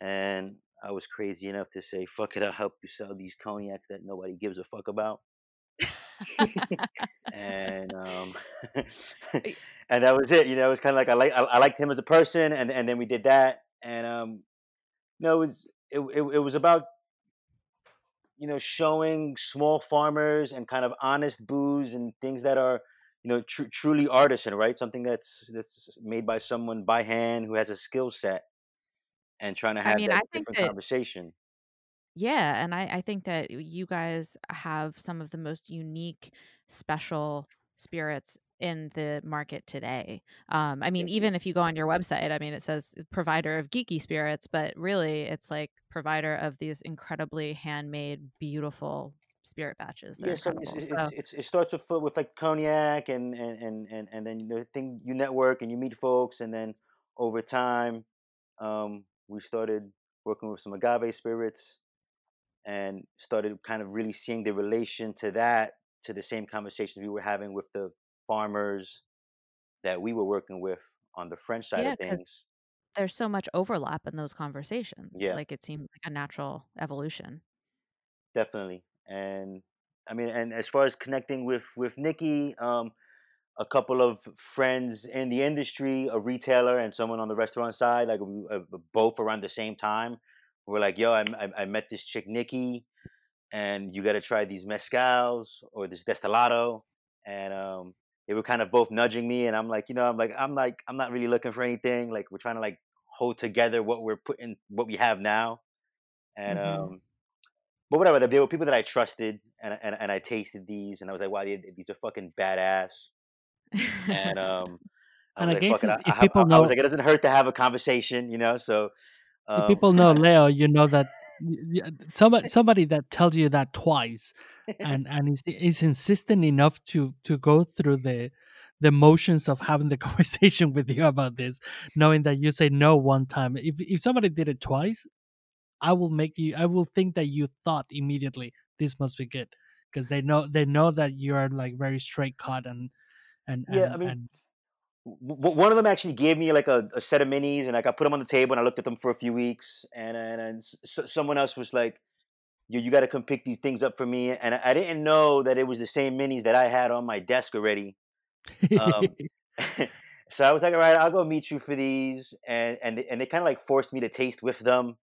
And I was crazy enough to say, "Fuck it, I'll help you sell these cognacs that nobody gives a fuck about." And um, and that was it. You know, it was kind of like I like I, I liked him as a person, and and then we did that, and um, no, it was it, it, it was about you know showing small farmers and kind of honest booze and things that are you know tr- truly artisan, right? Something that's that's made by someone by hand who has a skill set, and trying to have I mean, that I think different that conversation. Yeah, and I, I think that you guys have some of the most unique, special spirits in the market today. Um, I mean, even if you go on your website, I mean, it says provider of geeky spirits, but really it's like provider of these incredibly handmade, beautiful spirit batches. Yeah, so it's So, it's it starts with with like cognac and and and and and then the thing you network and you meet folks and then over time, um, we started working with some agave spirits and started kind of really seeing the relation to that to the same conversations we were having with the farmers that we were working with on the French side yeah, of things. there's so much overlap in those conversations. Yeah, Like it seemed like a natural evolution. definitely. And I mean, and as far as connecting with with Nikki, um, a couple of friends in the industry, a retailer and someone on the restaurant side, like we, uh, both around the same time. We're like, yo, I, I, I met this chick Nikki, and you got to try these mezcals or this destilado, and um, they were kind of both nudging me, and I'm like, you know, I'm like, I'm like, I'm not really looking for anything. Like we're trying to like hold together what we're putting, what we have now, and hmm um, but whatever. They were people that I trusted, and and, and I tasted these, and I was like, wow, they- these are fucking badass and um, I And I like, guess it!" if, I, if I people I was like, "It doesn't hurt to have a conversation," you know. So, if um, people know Leo, you know that y- y- uh, somebody somebody that tells you that twice and and is is insistent enough to to go through the the motions of having the conversation with you about this, knowing that you say no one time. If if somebody did it twice, I will make you. I will think that you thought immediately this must be good because they know they know that you are like very straight cut and and Yeah, and I mean, and one of them actually gave me like a, a set of minis, and like I put them on the table, and I looked at them for a few weeks, and and, and s- s- someone else was like, "You you got to come pick these things up for me," and I, I didn't know that it was the same minis that I had on my desk already. Um, so I was like, "All right, I'll go meet you for these," and and they- and they kind of like forced me to taste with them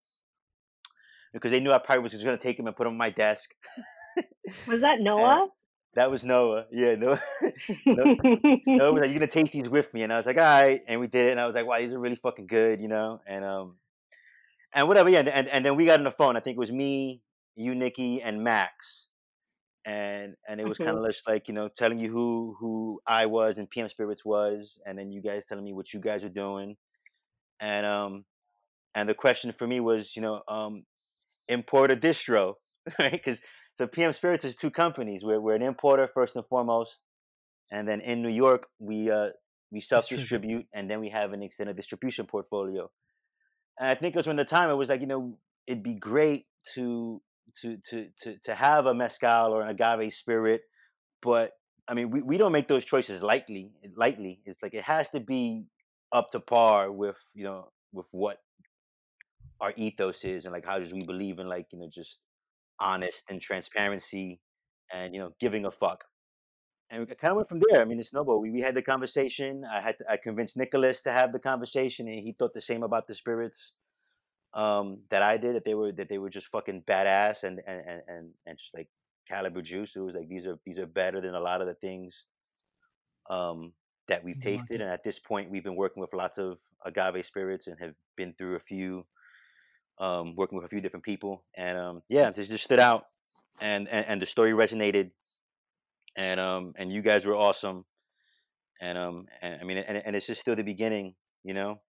because they knew I probably was just gonna take them and put them on my desk. Was that Noah? That was Noah. Yeah, Noah. No, Noah was like, "You're gonna taste these with me," and I was like, "All right," and we did, it, and I was like, "Wow, these are really fucking good," you know, and um, and whatever, yeah, and and then we got on the phone. I think it was me, you, Nikki, and Max, and and it was kind Mhm. of just like you know telling you who who I was and PM Spirits was, and then you guys telling me what you guys are doing, and um, and the question for me was, you know, um, import a distro, right? Because so PM Spirits is two companies. We're we're an importer first and foremost, and then in New York we uh we self distribute. and then we have an extended distribution portfolio. And I think it was when the time it was like you know it'd be great to to to to to have a mezcal or an agave spirit, but I mean we, we don't make those choices lightly. Lightly, it's like it has to be up to par with you know with what our ethos is and like how does we believe in like you know just honest and transparency and you know giving a fuck. And we kind of went from there. I mean it's snowball we, we had the conversation. I had to, i convinced nicholas to have the conversation and he thought the same about the spirits um that i did that they were that they were just fucking badass and and and and, and just like caliber juice. It was like these are these are better than a lot of the things um that we've tasted. and at this point we've been working with lots of agave spirits and have been through a few um, working with a few different people, and um, yeah, this just stood out, and, and and the story resonated, and um and you guys were awesome, and um and, I mean, and, and it's just still the beginning, you know,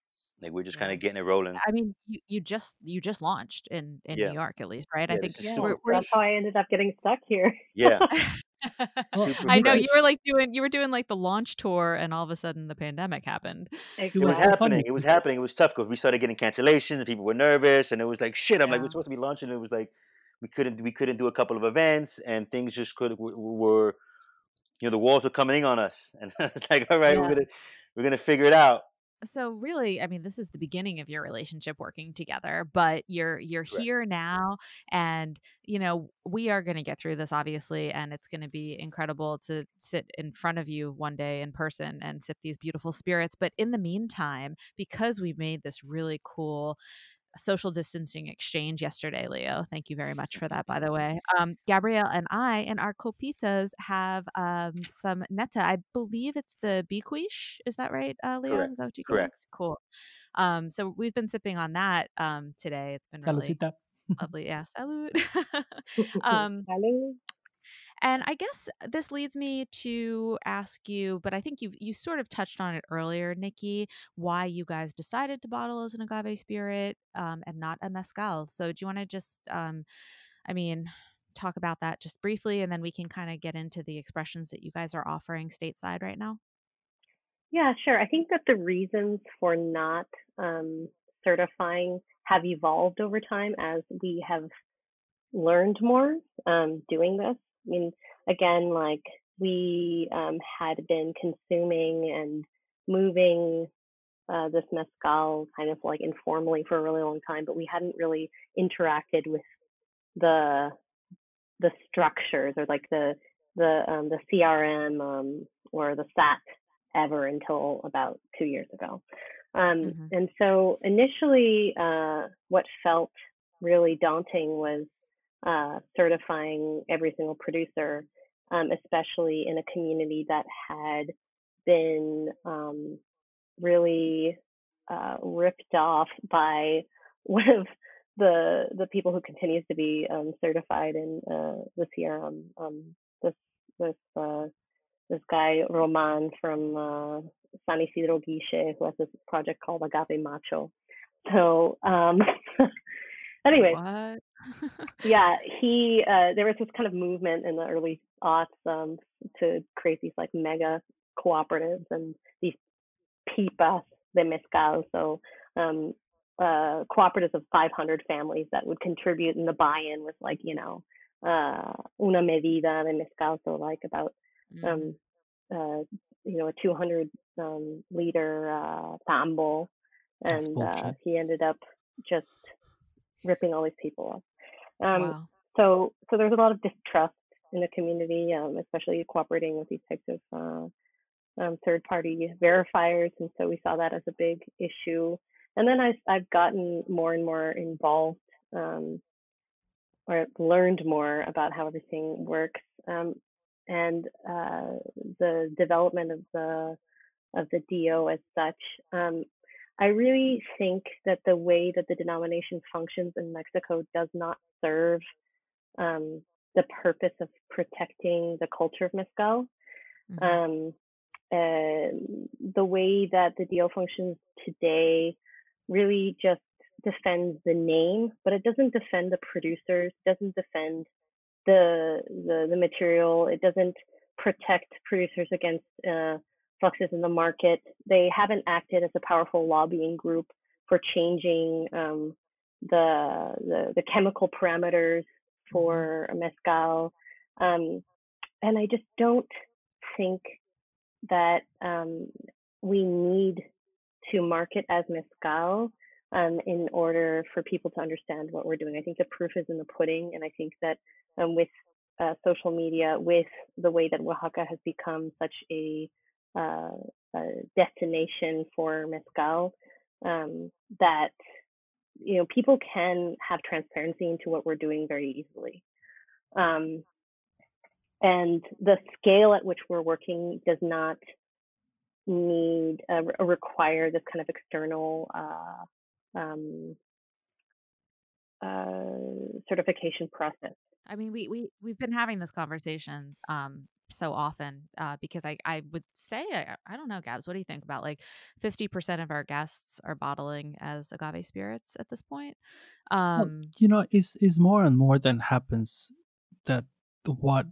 like we're just kind of getting it rolling. I mean, you, you just you just launched in in Yeah, New York at least, right? I think this yeah, we're we're that's how I ended up getting stuck here. Yeah, Well, I know fresh. you were like doing you were doing like the launch tour and all of a sudden the pandemic happened. It was happening. It was happening. It was tough because we started getting cancellations and people were nervous, and it was like shit. I'm like, we're supposed to be launching. And it was like we couldn't we couldn't do a couple of events, and things just could were, were you know the walls were coming in on us, and I was like, all right, we're gonna we're gonna figure it out. So really, I mean, this is the beginning of your relationship working together, but you're you're Correct. here now and you know, we are going to get through this obviously and it's going to be incredible to sit in front of you one day in person and sip these beautiful spirits, but in the meantime, because we've made this really cool social distancing exchange yesterday, Leo. Thank you very much for that, by the way. Um, Gabrielle and I and our copitas have um, some neta. I believe it's the biquiche. Is that right, uh, Leo? Correct. Is that what you Correct. guys? Cool. Um, so we've been sipping on that um, today. It's been really Salucita. lovely. Yeah, salute. um, Hello. And I guess this leads me to ask you, but I think you you sort of touched on it earlier, Nikki, why you guys decided to bottle as an agave spirit um, and not a mezcal. So do you want to just, um, I mean, talk about that just briefly, and then we can kind of get into the expressions that you guys are offering stateside right now? Yeah, sure. I think that the reasons for not um, certifying have evolved over time as we have learned more um, doing this. I mean, again, like we um, had been consuming and moving uh, this mezcal kind of like informally for a really long time, but we hadn't really interacted with the the structures or like the the um, the CRM um, or the SAT ever until about two years ago. Um, Mhm. and so initially, uh, what felt really daunting was uh, certifying every single producer, um, especially in a community that had been um, really uh, ripped off by one of the the people who continues to be um, certified in uh, the CRM. Um, this this uh, this guy Roman from uh, San Isidro Guiche, who has this project called Agave Macho. So, um, anyways, What? Yeah, he uh, there was this kind of movement in the early aughts um, to create these like mega cooperatives and these pipas de mezcal. So um, uh, cooperatives of 500 families that would contribute, and the buy-in was like you know uh, una medida de mezcal, so like about Mm. um, uh, you know a 200 um, liter uh, tambo, and uh, he ended up just ripping all these people off. Um, wow. so so there's a lot of distrust in the community, um, especially cooperating with these types of uh, um, third party verifiers, and so we saw that as a big issue. And then I, I've gotten more and more involved, um, or learned more about how everything works, um, and uh, the development of the of the DO as such. Um, I really think that the way that the denomination functions in Mexico does not serve um, the purpose of protecting the culture of mezcal. Mhm. Um, the way that the DO functions today really just defends the name, but it doesn't defend the producers, doesn't defend the the, the material, it doesn't protect producers against uh, fluxes in the market. They haven't acted as a powerful lobbying group for changing um, the, the the chemical parameters for mezcal, um, and I just don't think that um, we need to market as mezcal um, in order for people to understand what we're doing. I think the proof is in the pudding, and I think that um, with uh, social media, with the way that Oaxaca has become such a, uh, a destination for mezcal, um, that you know people can have transparency into what we're doing very easily. Um, and the scale at which we're working does not need uh, or require this kind of external uh, um, uh, certification process. I mean, we we we've been having this conversation um so often uh, because I I would say I, I don't know, Gabs. What do you think about like fifty percent of our guests are bottling as agave spirits at this point? Well, Um, you know, it's, it's more and more than happens that what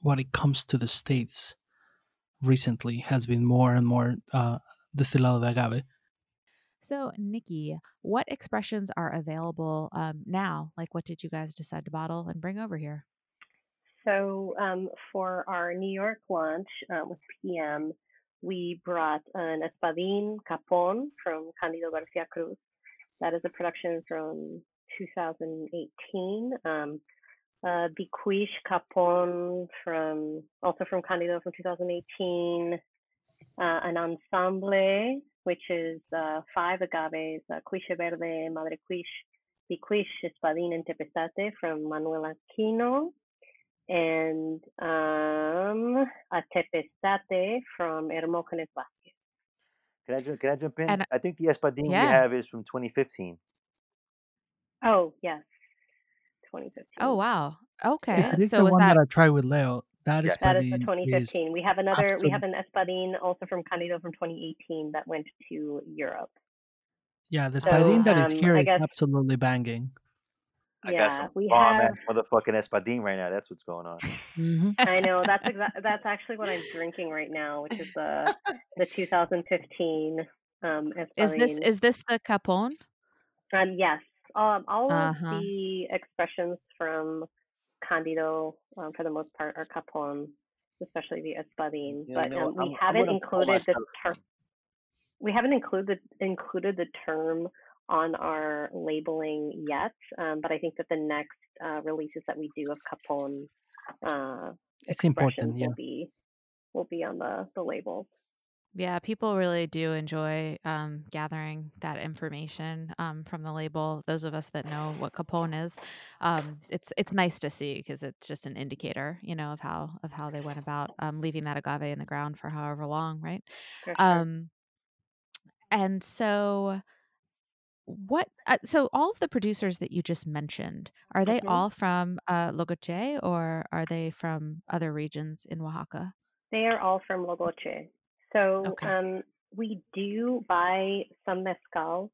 what it comes to the states recently has been more and more uh, destilado de agave. so Nikki, what expressions are available um now? Like, what did you guys decide to bottle and bring over here? So um, for our New York launch uh, with PM, we brought an Espadín Capón from Candido Garcia Cruz. That is a production from 2018. Um, uh, Biquish Capón from also from Candido from 2018. Uh, an ensemble, which is uh, five agaves, uh, Verde, Madre Cuiche, Biquish, Espadín, and Tepesate from Manuel Aquino and um, a tepestate from Hermógenes Vázquez. Can I, can I jump in? And I think the Espadín we have is from 2015. Oh, yes, 2015. Oh wow. I Okay. think So the was one that that I tried with Leo, that Yes. That is the Espadín is 2015. We have another, we have an Espadín also from Candido from 2018 that went to Europe. Yeah, the So, Espadín that is um, here I is guess, absolutely banging. I got yeah, some we bomb have, ass motherfucking Espadín right now. That's what's going on. hmm I know, that's exa- that's actually what I'm drinking right now, which is the, the 2015 um, is this is this the capon? Um, yes, um, all Uh of the expressions from Candido, um, for the most part, are capon, especially the espadín. You But you know um, we I'm haven't gonna call included the term. We haven't included included the term on our labeling yet. Um, but I think that the next uh, releases that we do of capon uh, It's important, yeah. will be will be on the the labels. Yeah, people really do enjoy um, gathering that information um, from the label. Those of us that know what Capon is, um, it's it's nice to see because it's just an indicator, you know, of how of how they went about um, leaving that agave in the ground for however long, right? Sure. Um, and so, what? Uh, so, all of the producers that you just mentioned are they Mhm. all from uh, Logoche or are they from other regions in Oaxaca? They are all from Logoche. So Okay. um, we do buy some mezcal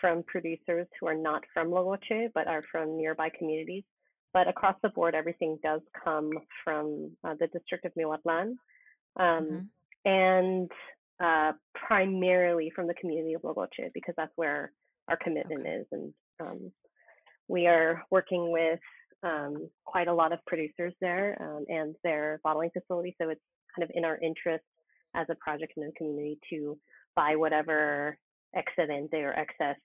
from producers who are not from Logoche, but are from nearby communities. But across the board, everything does come from uh, the district of Miahuatlán um, hmm and uh, primarily from the community of Logoche because that's where our commitment okay. is. And um, we are working with um, quite a lot of producers there um, and their bottling facility. So it's kind of in our interest as a project in the community to buy whatever excedente or excess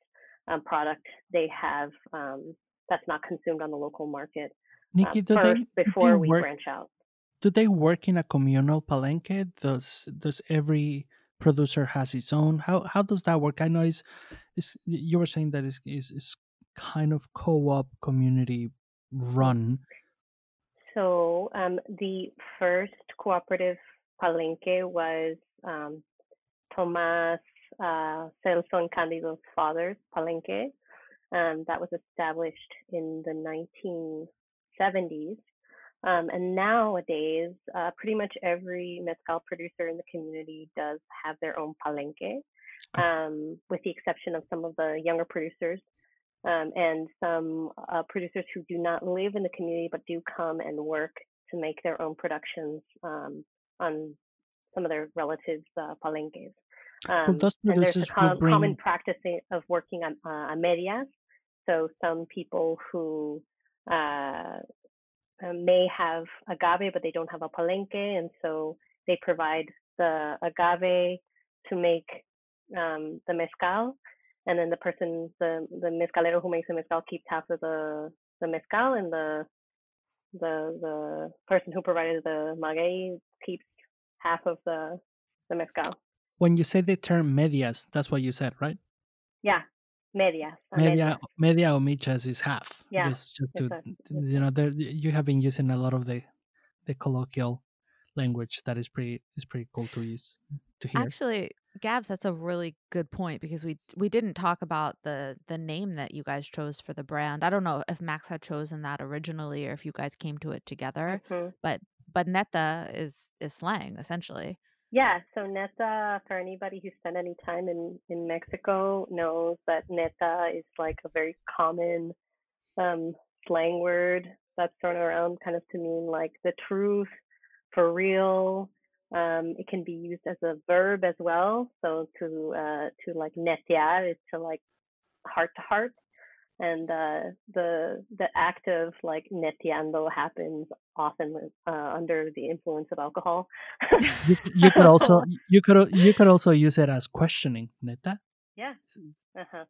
um, product they have um, that's not consumed on the local market Nikki, uh, first they, before we work, branch out. Do they work in a communal palenque? Does does every producer has its own? How how does that work? I know it's, it's you were saying that it's, it's, it's kind of co-op community run. So um, the first cooperative palenque was um, Tomas uh, Candido's father's palenque. Um, that was established in the 1970s. Um, and nowadays, uh, pretty much every mezcal producer in the community does have their own palenque, um, with the exception of some of the younger producers um, and some uh, producers who do not live in the community but do come and work to make their own productions um, on some of their relatives' uh, palenques. Um, well, and there's a com- bring... common practice of working on uh, medias. So some people who uh, um, may have agave, but they don't have a palenque, and so they provide the agave to make um, the mezcal, and then the person, the the mezcalero who makes the mezcal keeps half of the the mezcal, and the the the person who provided the maguey keeps half of the the mezcal. When you say the term medias, that's what you said, right? Yeah, media. Media, media or michas is half. Yeah, just, just to, you know, there you have been using a lot of the the colloquial language that is pretty is pretty cool to use to hear. Actually, Gabs, that's a really good point because we we didn't talk about the the name that you guys chose for the brand. I don't know if Max had chosen that originally or if you guys came to it together. Mm-hmm. But but neta is is slang essentially. Yeah, so neta, for anybody who spent any time in, in Mexico, knows that neta is like a very common um, slang word that's thrown around kind of to mean like the truth, for real. Um, it can be used as a verb as well. So to uh, to like netear is to like heart to heart and uh, the the act of like neteando happens often uh, under the influence of alcohol. you, could also you could you could also use it as questioning neta. Yeah. Uh-huh.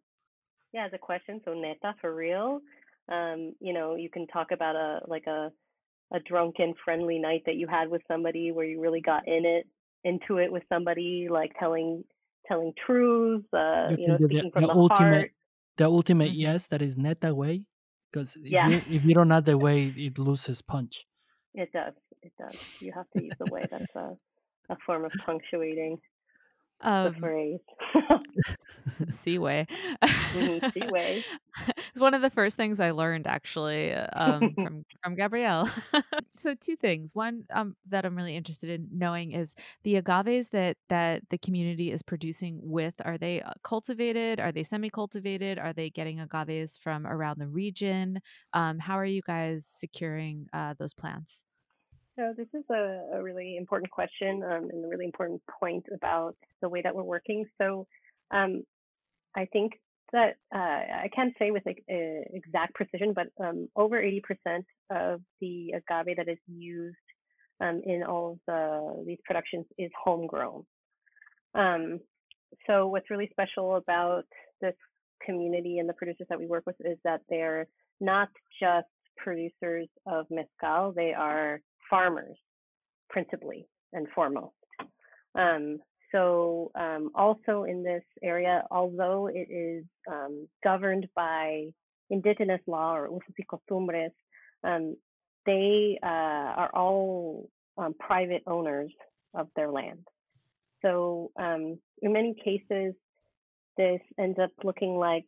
Yeah, as a question. So neta for real. Um, you know, you can talk about a like a a drunken friendly night that you had with somebody where you really got in it into it with somebody like telling telling truths uh you, you know speaking the, from the, the ultimate heart the ultimate mm-hmm. yes that is neta way because if, yeah. you, if you don't add the way it loses punch it does it does you have to use the way that's a, a form of punctuating um, the phrase Seaway. mm-hmm, Seaway. it's one of the first things I learned actually um, from from Gabrielle. so two things. One um, that I'm really interested in knowing is the agaves that that the community is producing with. Are they uh, cultivated? Are they semi-cultivated? Are they getting agaves from around the region? Um, how are you guys securing uh, those plants? So this is a, a really important question um, and a really important point about the way that we're working. So um, I think that uh, I can't say with like, uh, exact precision, but um, over 80% of the agave that is used um, in all of the, these productions is homegrown. Um, so what's really special about this community and the producers that we work with is that they're not just producers of mezcal, they are farmers principally and foremost. Um, so um, also in this area, although it is um, governed by indigenous law or usos y costumbres, um, they uh, are all um, private owners of their land. So um, in many cases, this ends up looking like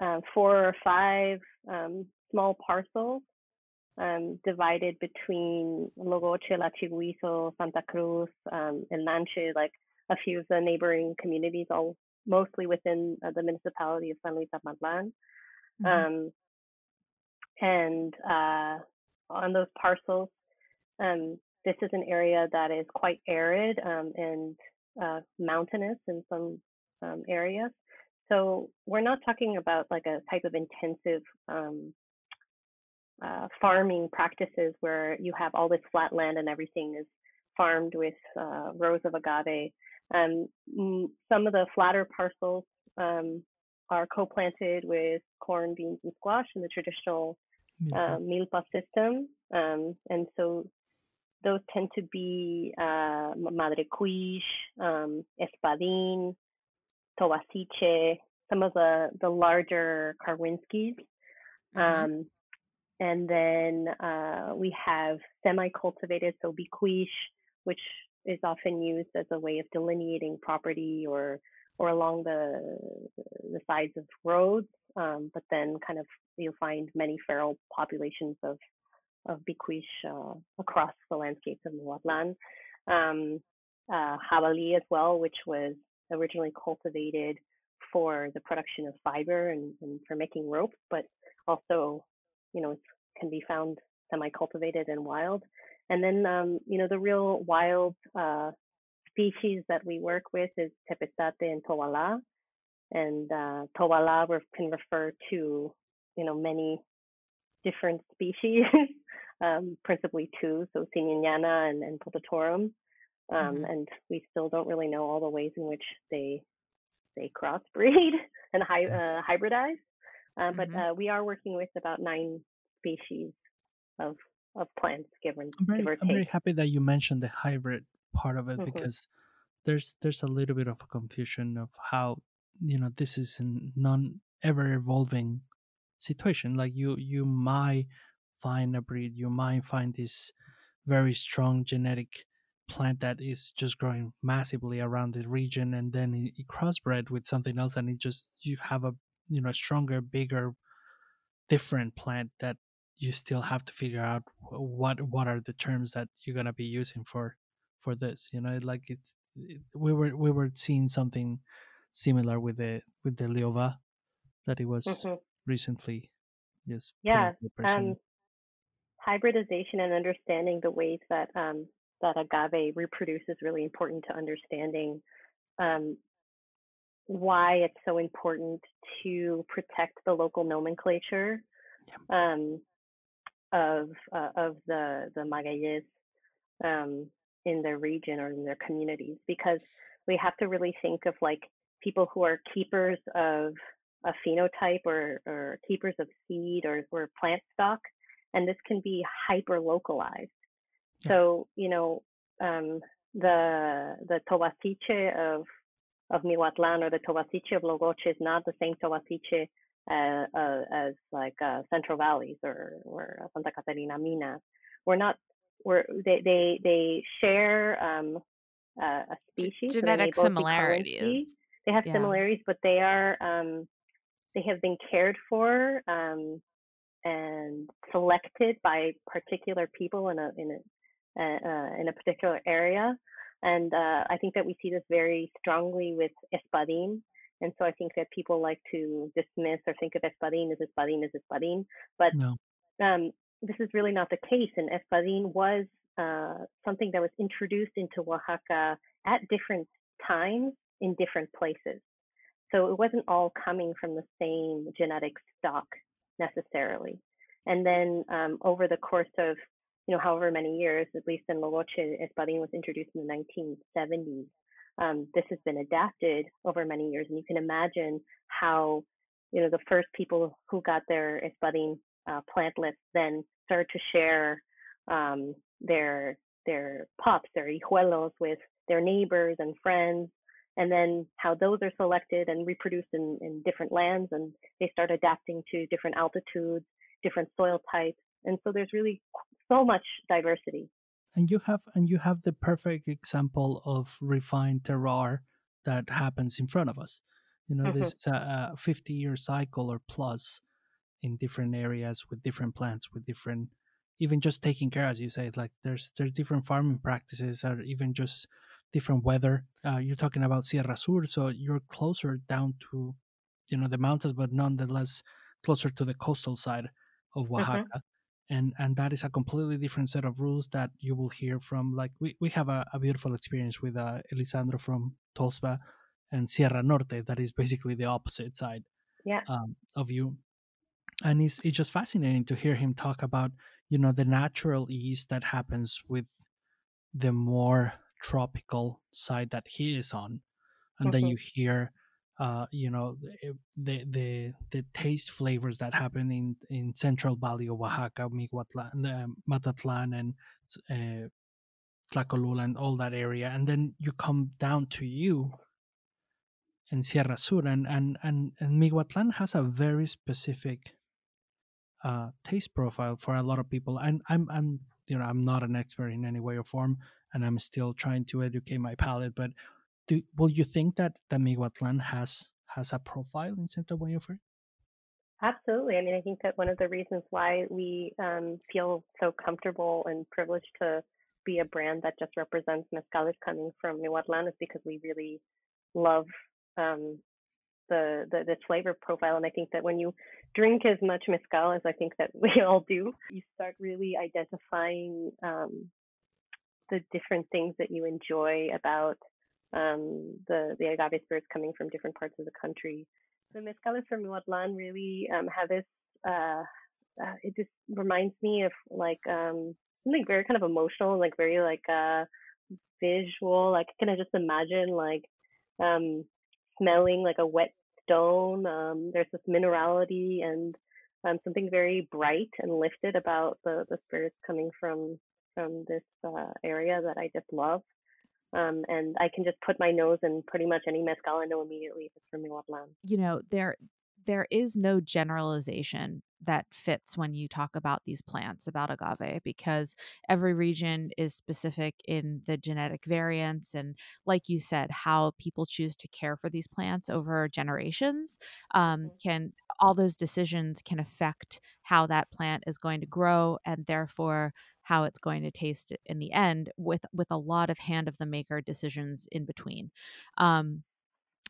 uh, four or five small parcels um, divided between Logoche, La Chiguizo, Santa Cruz, um, and Nanche, like a few of the neighboring communities, all mostly within uh, the municipality of San Luis Amatlan. Mm-hmm. Um, and uh, on those parcels, um, this is an area that is quite arid um, and uh, mountainous in some um, areas. so we're not talking about like a type of intensive um, uh, farming practices where you have all this flat land and everything is farmed with uh, rows of agave. Um, some of the flatter parcels um, are co-planted with corn, beans, and squash in the traditional uh, milpa system. Um, and so those tend to be uh, madre cuish, um, espadín, tobaciche, some of the, the larger Karwinskis. Mm-hmm. And then uh, we have semi-cultivated, so bicuish, which is often used as a way of delineating property or or along the the sides of roads. Um, but then kind of you'll find many feral populations of of bicuish uh, across the landscapes of Miahuatlán. Um, uh, jabalí as well, which was originally cultivated for the production of fiber and, and for making rope, but also, you know, it can be found semi-cultivated and wild. And then, um, you know, the real wild uh, species that we work with is Tepeztate and Tobalá. And uh, Tobalá can refer to, you know, many different species, um, principally two, so Seemanniana and, and Potatorum. Um, mm-hmm. And we still don't really know all the ways in which they they crossbreed and hy- uh, hybridize. Uh, but mm-hmm. uh, we are working with about nine species of of plants, given I'm very, give I'm very happy that you mentioned the hybrid part of it mm-hmm. because there's there's a little bit of a confusion of how you know this is a non ever evolving situation. Like you you might find a breed, you might find this very strong genetic plant that is just growing massively around the region and then it, it crossbred with something else and it just you have a you know stronger bigger different plant that you still have to figure out what what are the terms that you're going to be using for for this you know like it's it, we were we were seeing something similar with the with the liova that it was mm-hmm. recently yes yeah um, hybridization and understanding the ways that um, that agave reproduce is really important to understanding um, why it's so important to protect the local nomenclature um, of uh, of the the Magueyes um, in their region or in their communities because we have to really think of like people who are keepers of a phenotype or, or keepers of seed or, or plant stock and this can be hyper localized yeah. so you know um, the the tobaciche of of Miahuatlán or the tobaciche of Logoche is not the same tobaciche uh, uh, as like uh, Central Valleys or or Santa Catarina Minas. We're not. We're they they they share um, a species genetic similarities. They have yeah. similarities, but they are um, they have been cared for um, and selected by particular people in a in a uh, in a particular area. And uh, I think that we see this very strongly with Espadin, and so I think that people like to dismiss or think of Espadin as Espadin as Espadin, but no. um, this is really not the case. And Espadin was uh, something that was introduced into Oaxaca at different times in different places. So it wasn't all coming from the same genetic stock necessarily. And then um, over the course of, you know, however many years, at least in Logoche, Espadin was introduced in the 1970s um, this has been adapted over many years. And you can imagine how, you know, the first people who got their espadin uh, plantlets then started to share um, their their pups, their hijuelos with their neighbors and friends, and then how those are selected and reproduced in, in different lands, and they start adapting to different altitudes, different soil types, and so there's really so much diversity and you have and you have the perfect example of refined terroir that happens in front of us you know mm-hmm. this is a, a 50 year cycle or plus in different areas with different plants with different even just taking care as you say like there's there's different farming practices or even just different weather uh, you're talking about sierra sur so you're closer down to you know the mountains but nonetheless closer to the coastal side of mm-hmm. oaxaca mm-hmm and and that is a completely different set of rules that you will hear from like we, we have a, a beautiful experience with uh, elisandro from tolsva and Sierra Norte, that is basically the opposite side yeah. um, of you. And it's it's just fascinating to hear him talk about you know the natural ease that happens with the more tropical side that he is on, and Mm-hmm. then you hear uh, you know the, the the the taste flavors that happen in in Central Valley of Oaxaca, Miahuatlán, uh, Matatlan, and uh, Tlacolula, and all that area, and then you come down to you in Sierra Sur, and and and, and Miahuatlán has a very specific uh, taste profile for a lot of people. And I'm I'm you know I'm not an expert in any way or form, and I'm still trying to educate my palate, but do, will you think that the Miahuatlán has has a profile in Central Guayafre? Absolutely. I mean, I think that one of the reasons why we um, feel so comfortable and privileged to be a brand that just represents mezcales coming from Miahuatlán is because we really love um, the, the the flavor profile. And I think that when you drink as much mezcal as I think that we all do, you start really identifying um, the different things that you enjoy about um, the the agave spirits coming from different parts of the country. The mezcales from Miahuatlán really um, have this. Uh, uh, it just reminds me of like um, something very kind of emotional, like very like uh, visual. Like can I just imagine like um, smelling like a wet stone. Um, there's this minerality and um, something very bright and lifted about the the spirits coming from from this uh, area that I just love. Um, and I can just put my nose in pretty much any mezcal and know immediately if it's from Miahuatlán. You know, there there is no generalization that fits when you talk about these plants about agave because every region is specific in the genetic variants and like you said how people choose to care for these plants over generations um, can all those decisions can affect how that plant is going to grow and therefore how it's going to taste in the end with with a lot of hand of the maker decisions in between. Um,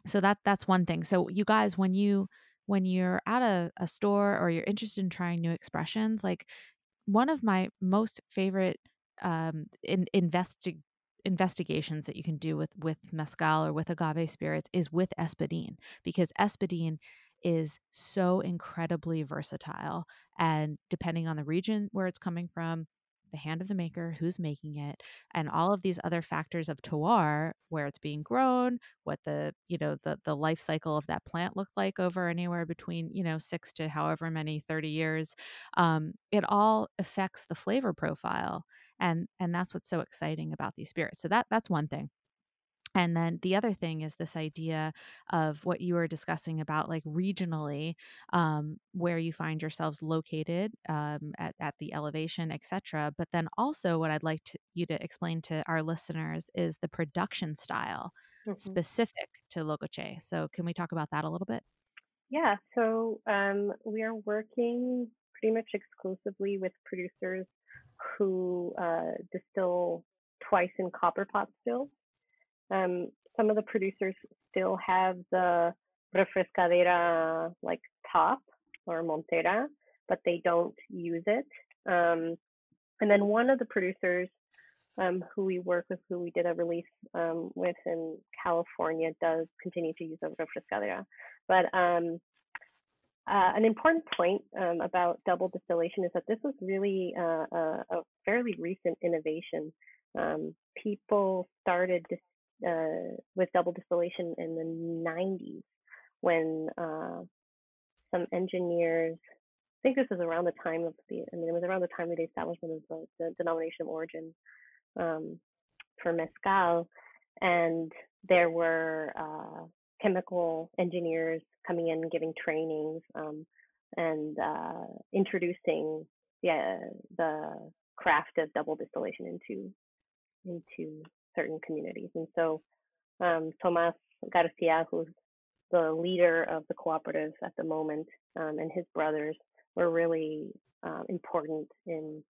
so that that's one thing. So you guys when you when you're at a, a store or you're interested in trying new expressions like one of my most favorite um in investi- investigations that you can do with with mezcal or with agave spirits is with espadin because espadin is so incredibly versatile and depending on the region where it's coming from the hand of the maker, who's making it, and all of these other factors of terroir, where it's being grown, what the you know the the life cycle of that plant looked like over anywhere between you know six to however many thirty years, um, it all affects the flavor profile, and and that's what's so exciting about these spirits. So that that's one thing. And then the other thing is this idea of what you were discussing about like regionally, um, where you find yourselves located um, at, at the elevation, etc. But then also, what I'd like to, you to explain to our listeners is the production style Mhm. specific to Logoche. So, can we talk about that a little bit? Yeah, so um, we are working pretty much exclusively with producers who uh, distill twice in copper pot stills. Um, some of the producers still have the refrescadera like top or montera, but they don't use it. Um, and then one of the producers um, who we work with, who we did a release um, with in California, does continue to use the refrescadera. But um, uh, an important point um, about double distillation is that this was really uh, a, a fairly recent innovation. Um, people started uh, with double distillation in the 90s when uh, some engineers, I think this is around the time of the, I mean, it was around the time of the establishment of the, the denomination of origin um, for mezcal, and there were uh, chemical engineers coming in giving trainings um, and uh, introducing the, the craft of double distillation into into certain communities. And so um, Tomas Garcia, who's the leader of the cooperative at the moment, um, and his brothers were really uh, important in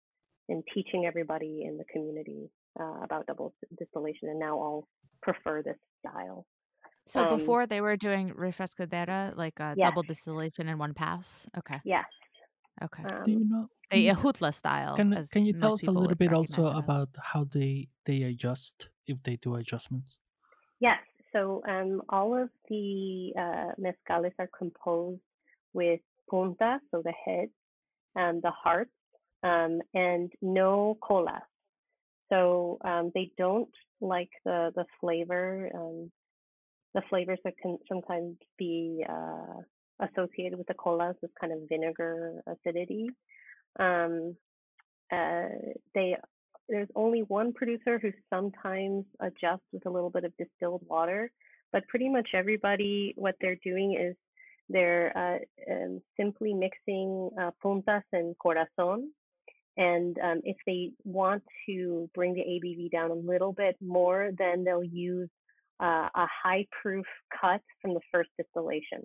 in teaching everybody in the community uh, about double distillation, and now all prefer this style. So Um, before they were doing refrescadera, like a Yes. double distillation in one pass. Okay. Yes. Okay. Um, Do you know? The Ahutla style. Can, can you tell us a little bit also about how they they adjust if they do adjustments? Yes. so um, all of the uh, mezcales are composed with punta, so the head, and the hearts, um, and no colas. So um, they don't like the the flavor. Um, the flavors that can sometimes be uh, associated with the colas is kind of vinegar acidity. Um, uh, they there's only one producer who sometimes adjusts with a little bit of distilled water, but pretty much everybody what they're doing is they're uh, um, simply mixing uh, puntas and corazon. And um, if they want to bring the ABV down a little bit more, then they'll use uh, a high proof cut from the first distillation.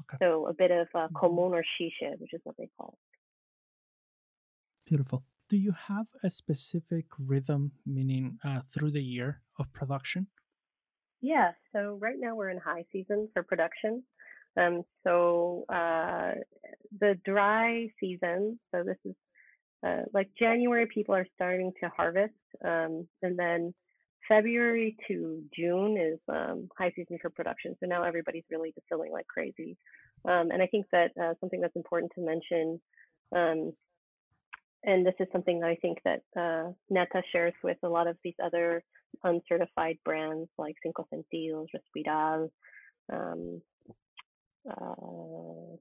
Okay. So a bit of uh, mm-hmm. común or xixe, which is what they call it. Beautiful. Do you have a specific rhythm, meaning uh, through the year of production? Yeah. So right now we're in high season for production. Um, so uh, the dry season, so this is uh, like January, people are starting to harvest, um, and then February to June is um, high season for production. So now everybody's really distilling like crazy. Um, and I think that uh, something that's important to mention, um, and this is something that I think that uh, Neta shares with a lot of these other uncertified brands like Cinco Sentidos, Rezpiral, um, uh,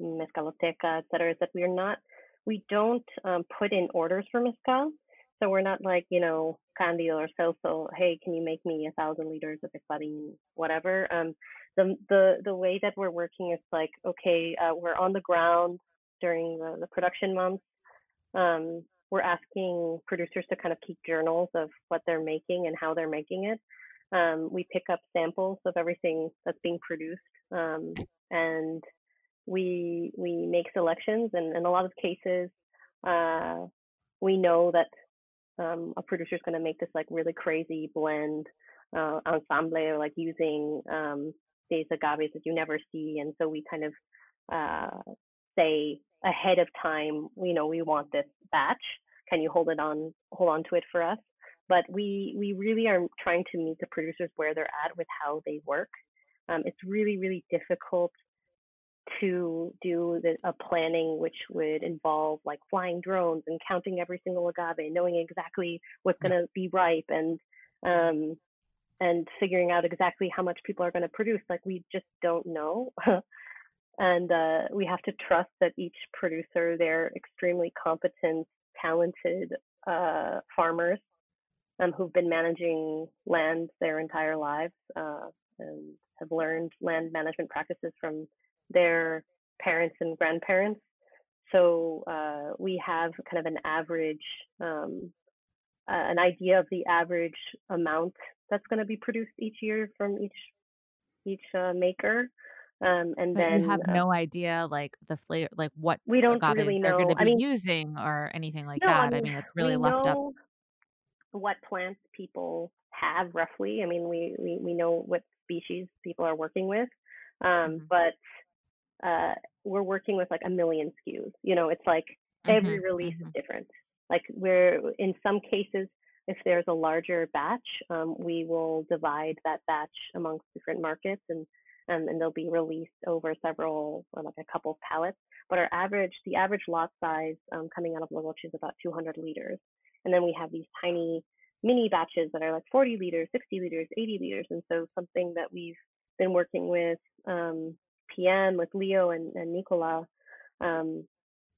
Mezcaloteca, et cetera, is that we are not, we don't um, put in orders for mezcal. So we're not like, you know, Candido or Celso, hey, can you make me a thousand liters of Espadin, whatever. Um, the, the, the way that we're working is like, okay, uh, we're on the ground during the, the production months. Um, we're asking producers to kind of keep journals of what they're making and how they're making it. Um, we pick up samples of everything that's being produced, um, and we we make selections. And in a lot of cases, uh, we know that um, a producer is going to make this like really crazy blend uh, ensemble or like using um, these agaves that you never see. And so we kind of uh, say ahead of time, you know, we want this batch. Can you hold it on, hold on to it for us? But we we really are trying to meet the producers where they're at with how they work. Um, it's really really difficult to do the, a planning which would involve like flying drones and counting every single agave, knowing exactly what's going to be ripe and um, and figuring out exactly how much people are going to produce. Like we just don't know. and uh, we have to trust that each producer, they're extremely competent, talented uh, farmers um, who've been managing land their entire lives uh, and have learned land management practices from their parents and grandparents. So uh, we have kind of an average, um, uh, an idea of the average amount that's going to be produced each year from each each uh, maker. Um, and but then you have uh no idea like the flavor, like what we don't really they're going to be I mean, using or anything like no, that. I mean, I mean, it's really we left up. know what plants people have roughly. I mean, we, we, we know what species people are working with. Um, Mhm. but uh, we're working with like a million SKUs. You know, it's like every Mhm. release is Mhm. different. Like we're in some cases, if there's a larger batch, um, we will divide that batch amongst different markets and um, and they'll be released over several or like a couple of pallets. But our average, the average lot size um, coming out of Logoche is about 200 liters, and then we have these tiny mini batches that are like 40 liters, 60 liters, 80 liters, and so something that we've been working with um, PM with Leo and, and Nicola um,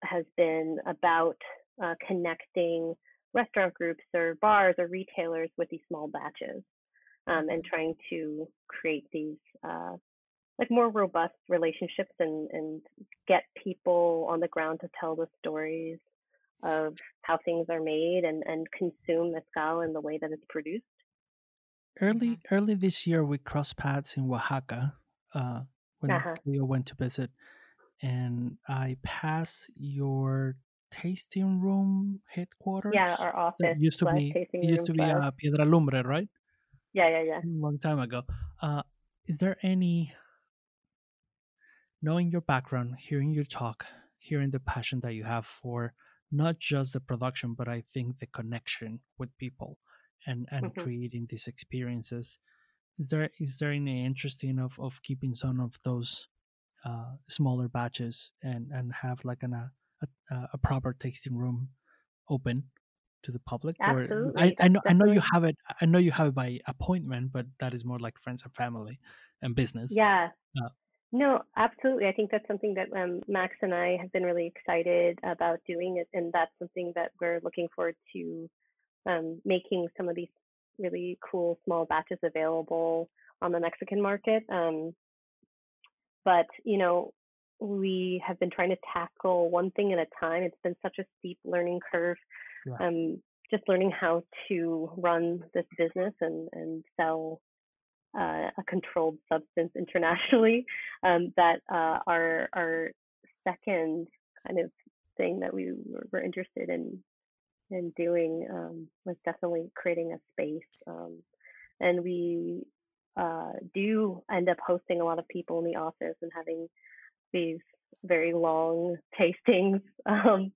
has been about uh, connecting restaurant groups or bars or retailers with these small batches um, and trying to create these uh, like more robust relationships and, and get people on the ground to tell the stories of how things are made and, and consume mezcal in the way that it's produced. Early early this year, we crossed paths in Oaxaca uh, when Uh-huh. Leo went to visit, and I passed your tasting room headquarters. Yeah, our office used to be it used to be uh, Piedra Lumbre, right? Yeah, yeah, yeah. A long time ago. Uh, is there any, knowing your background, hearing your talk, hearing the passion that you have for not just the production, but I think the connection with people and and Mhm. creating these experiences, is there is there any interest in of, of keeping some of those uh, smaller batches and and have like an, a, a, a proper tasting room open to the public Absolutely. or I, I know I know you have it I know you have it by appointment but that is more like friends and family and business Yeah. Uh, No, absolutely. I think that's something that um, Max and I have been really excited about doing, it, and that's something that we're looking forward to um, making some of these really cool small batches available on the Mexican market. Um, but you know, we have been trying to tackle one thing at a time. It's been such a steep learning curve. Yeah. Um, just learning how to run this business and and sell uh, a controlled substance internationally. Um, that uh, our our second kind of thing that we were, were interested in in doing um, was definitely creating a space. Um, and we uh, do end up hosting a lot of people in the office and having these very long tastings um,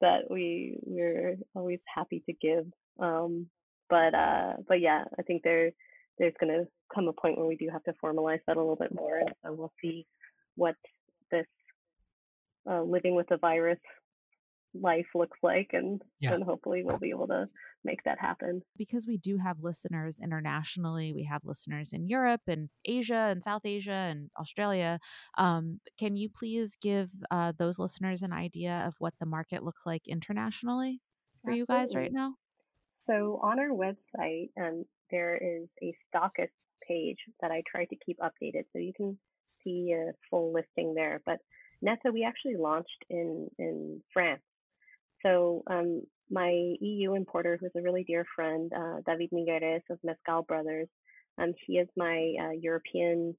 that we we're always happy to give. Um, but uh, but yeah, I think there there's going to come a point where we do have to formalize that a little bit more, and so we'll see what this uh, living with the virus life looks like, and Yeah. and hopefully we'll be able to make that happen. because we do have listeners internationally we have listeners in europe and asia and south asia and australia um, can you please give uh, those listeners an idea of what the market looks like internationally for you guys right now So on our website, um, there is a stockist page that I try to keep updated, so you can see a full listing there. But Neta, we actually launched in in France. So um, my EU importer, who's a really dear friend, uh, David Migueres of Mezcal Brothers, um, he is my uh, European,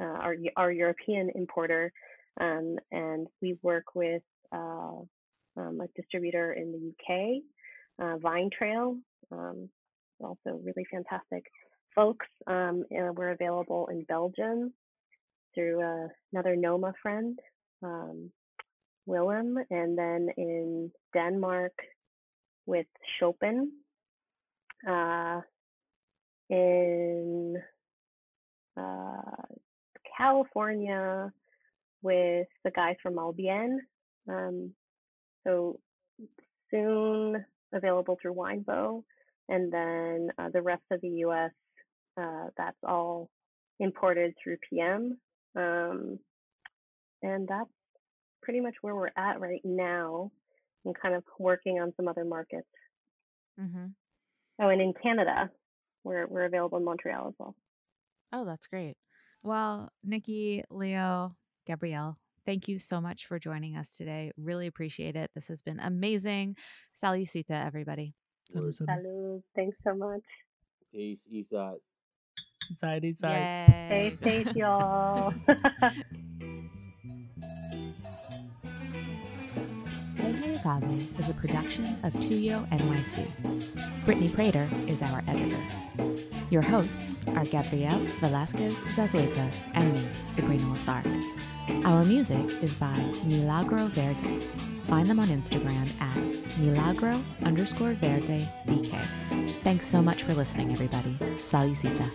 uh, our our European importer, um, and we work with uh, um, a distributor in the UK, uh, Vine Trail, um, also really fantastic folks. Um, we're available in Belgium through uh, another Noma friend, um, Willem, and then in Denmark with Chopin. Uh, in uh, California with the guys from Albien. Um, so soon available through Winebow, and then uh, the rest of the U.S. Uh, that's all imported through PM, um, and that's pretty much where we're at right now, and kind of working on some other markets. mm-hmm. Oh, and in Canada, we're we're available in Montreal as well. oh that's great well nikki leo gabrielle thank you so much for joining us today really appreciate it this has been amazing salucita everybody Salud, salud. Salud. Thanks so much. Peace, east side. Inside, inside. Stay Yay. safe, y'all. Is a production of Tuyo NYC. Brittany Prater is our editor. Your hosts are Gabrielle Velasquez Zazueta and me, Sabrina Lazar. Our music is by Milagro Verde. Find them on Instagram at milagro underscore verde bk. Thanks so much for listening, everybody. Salucita.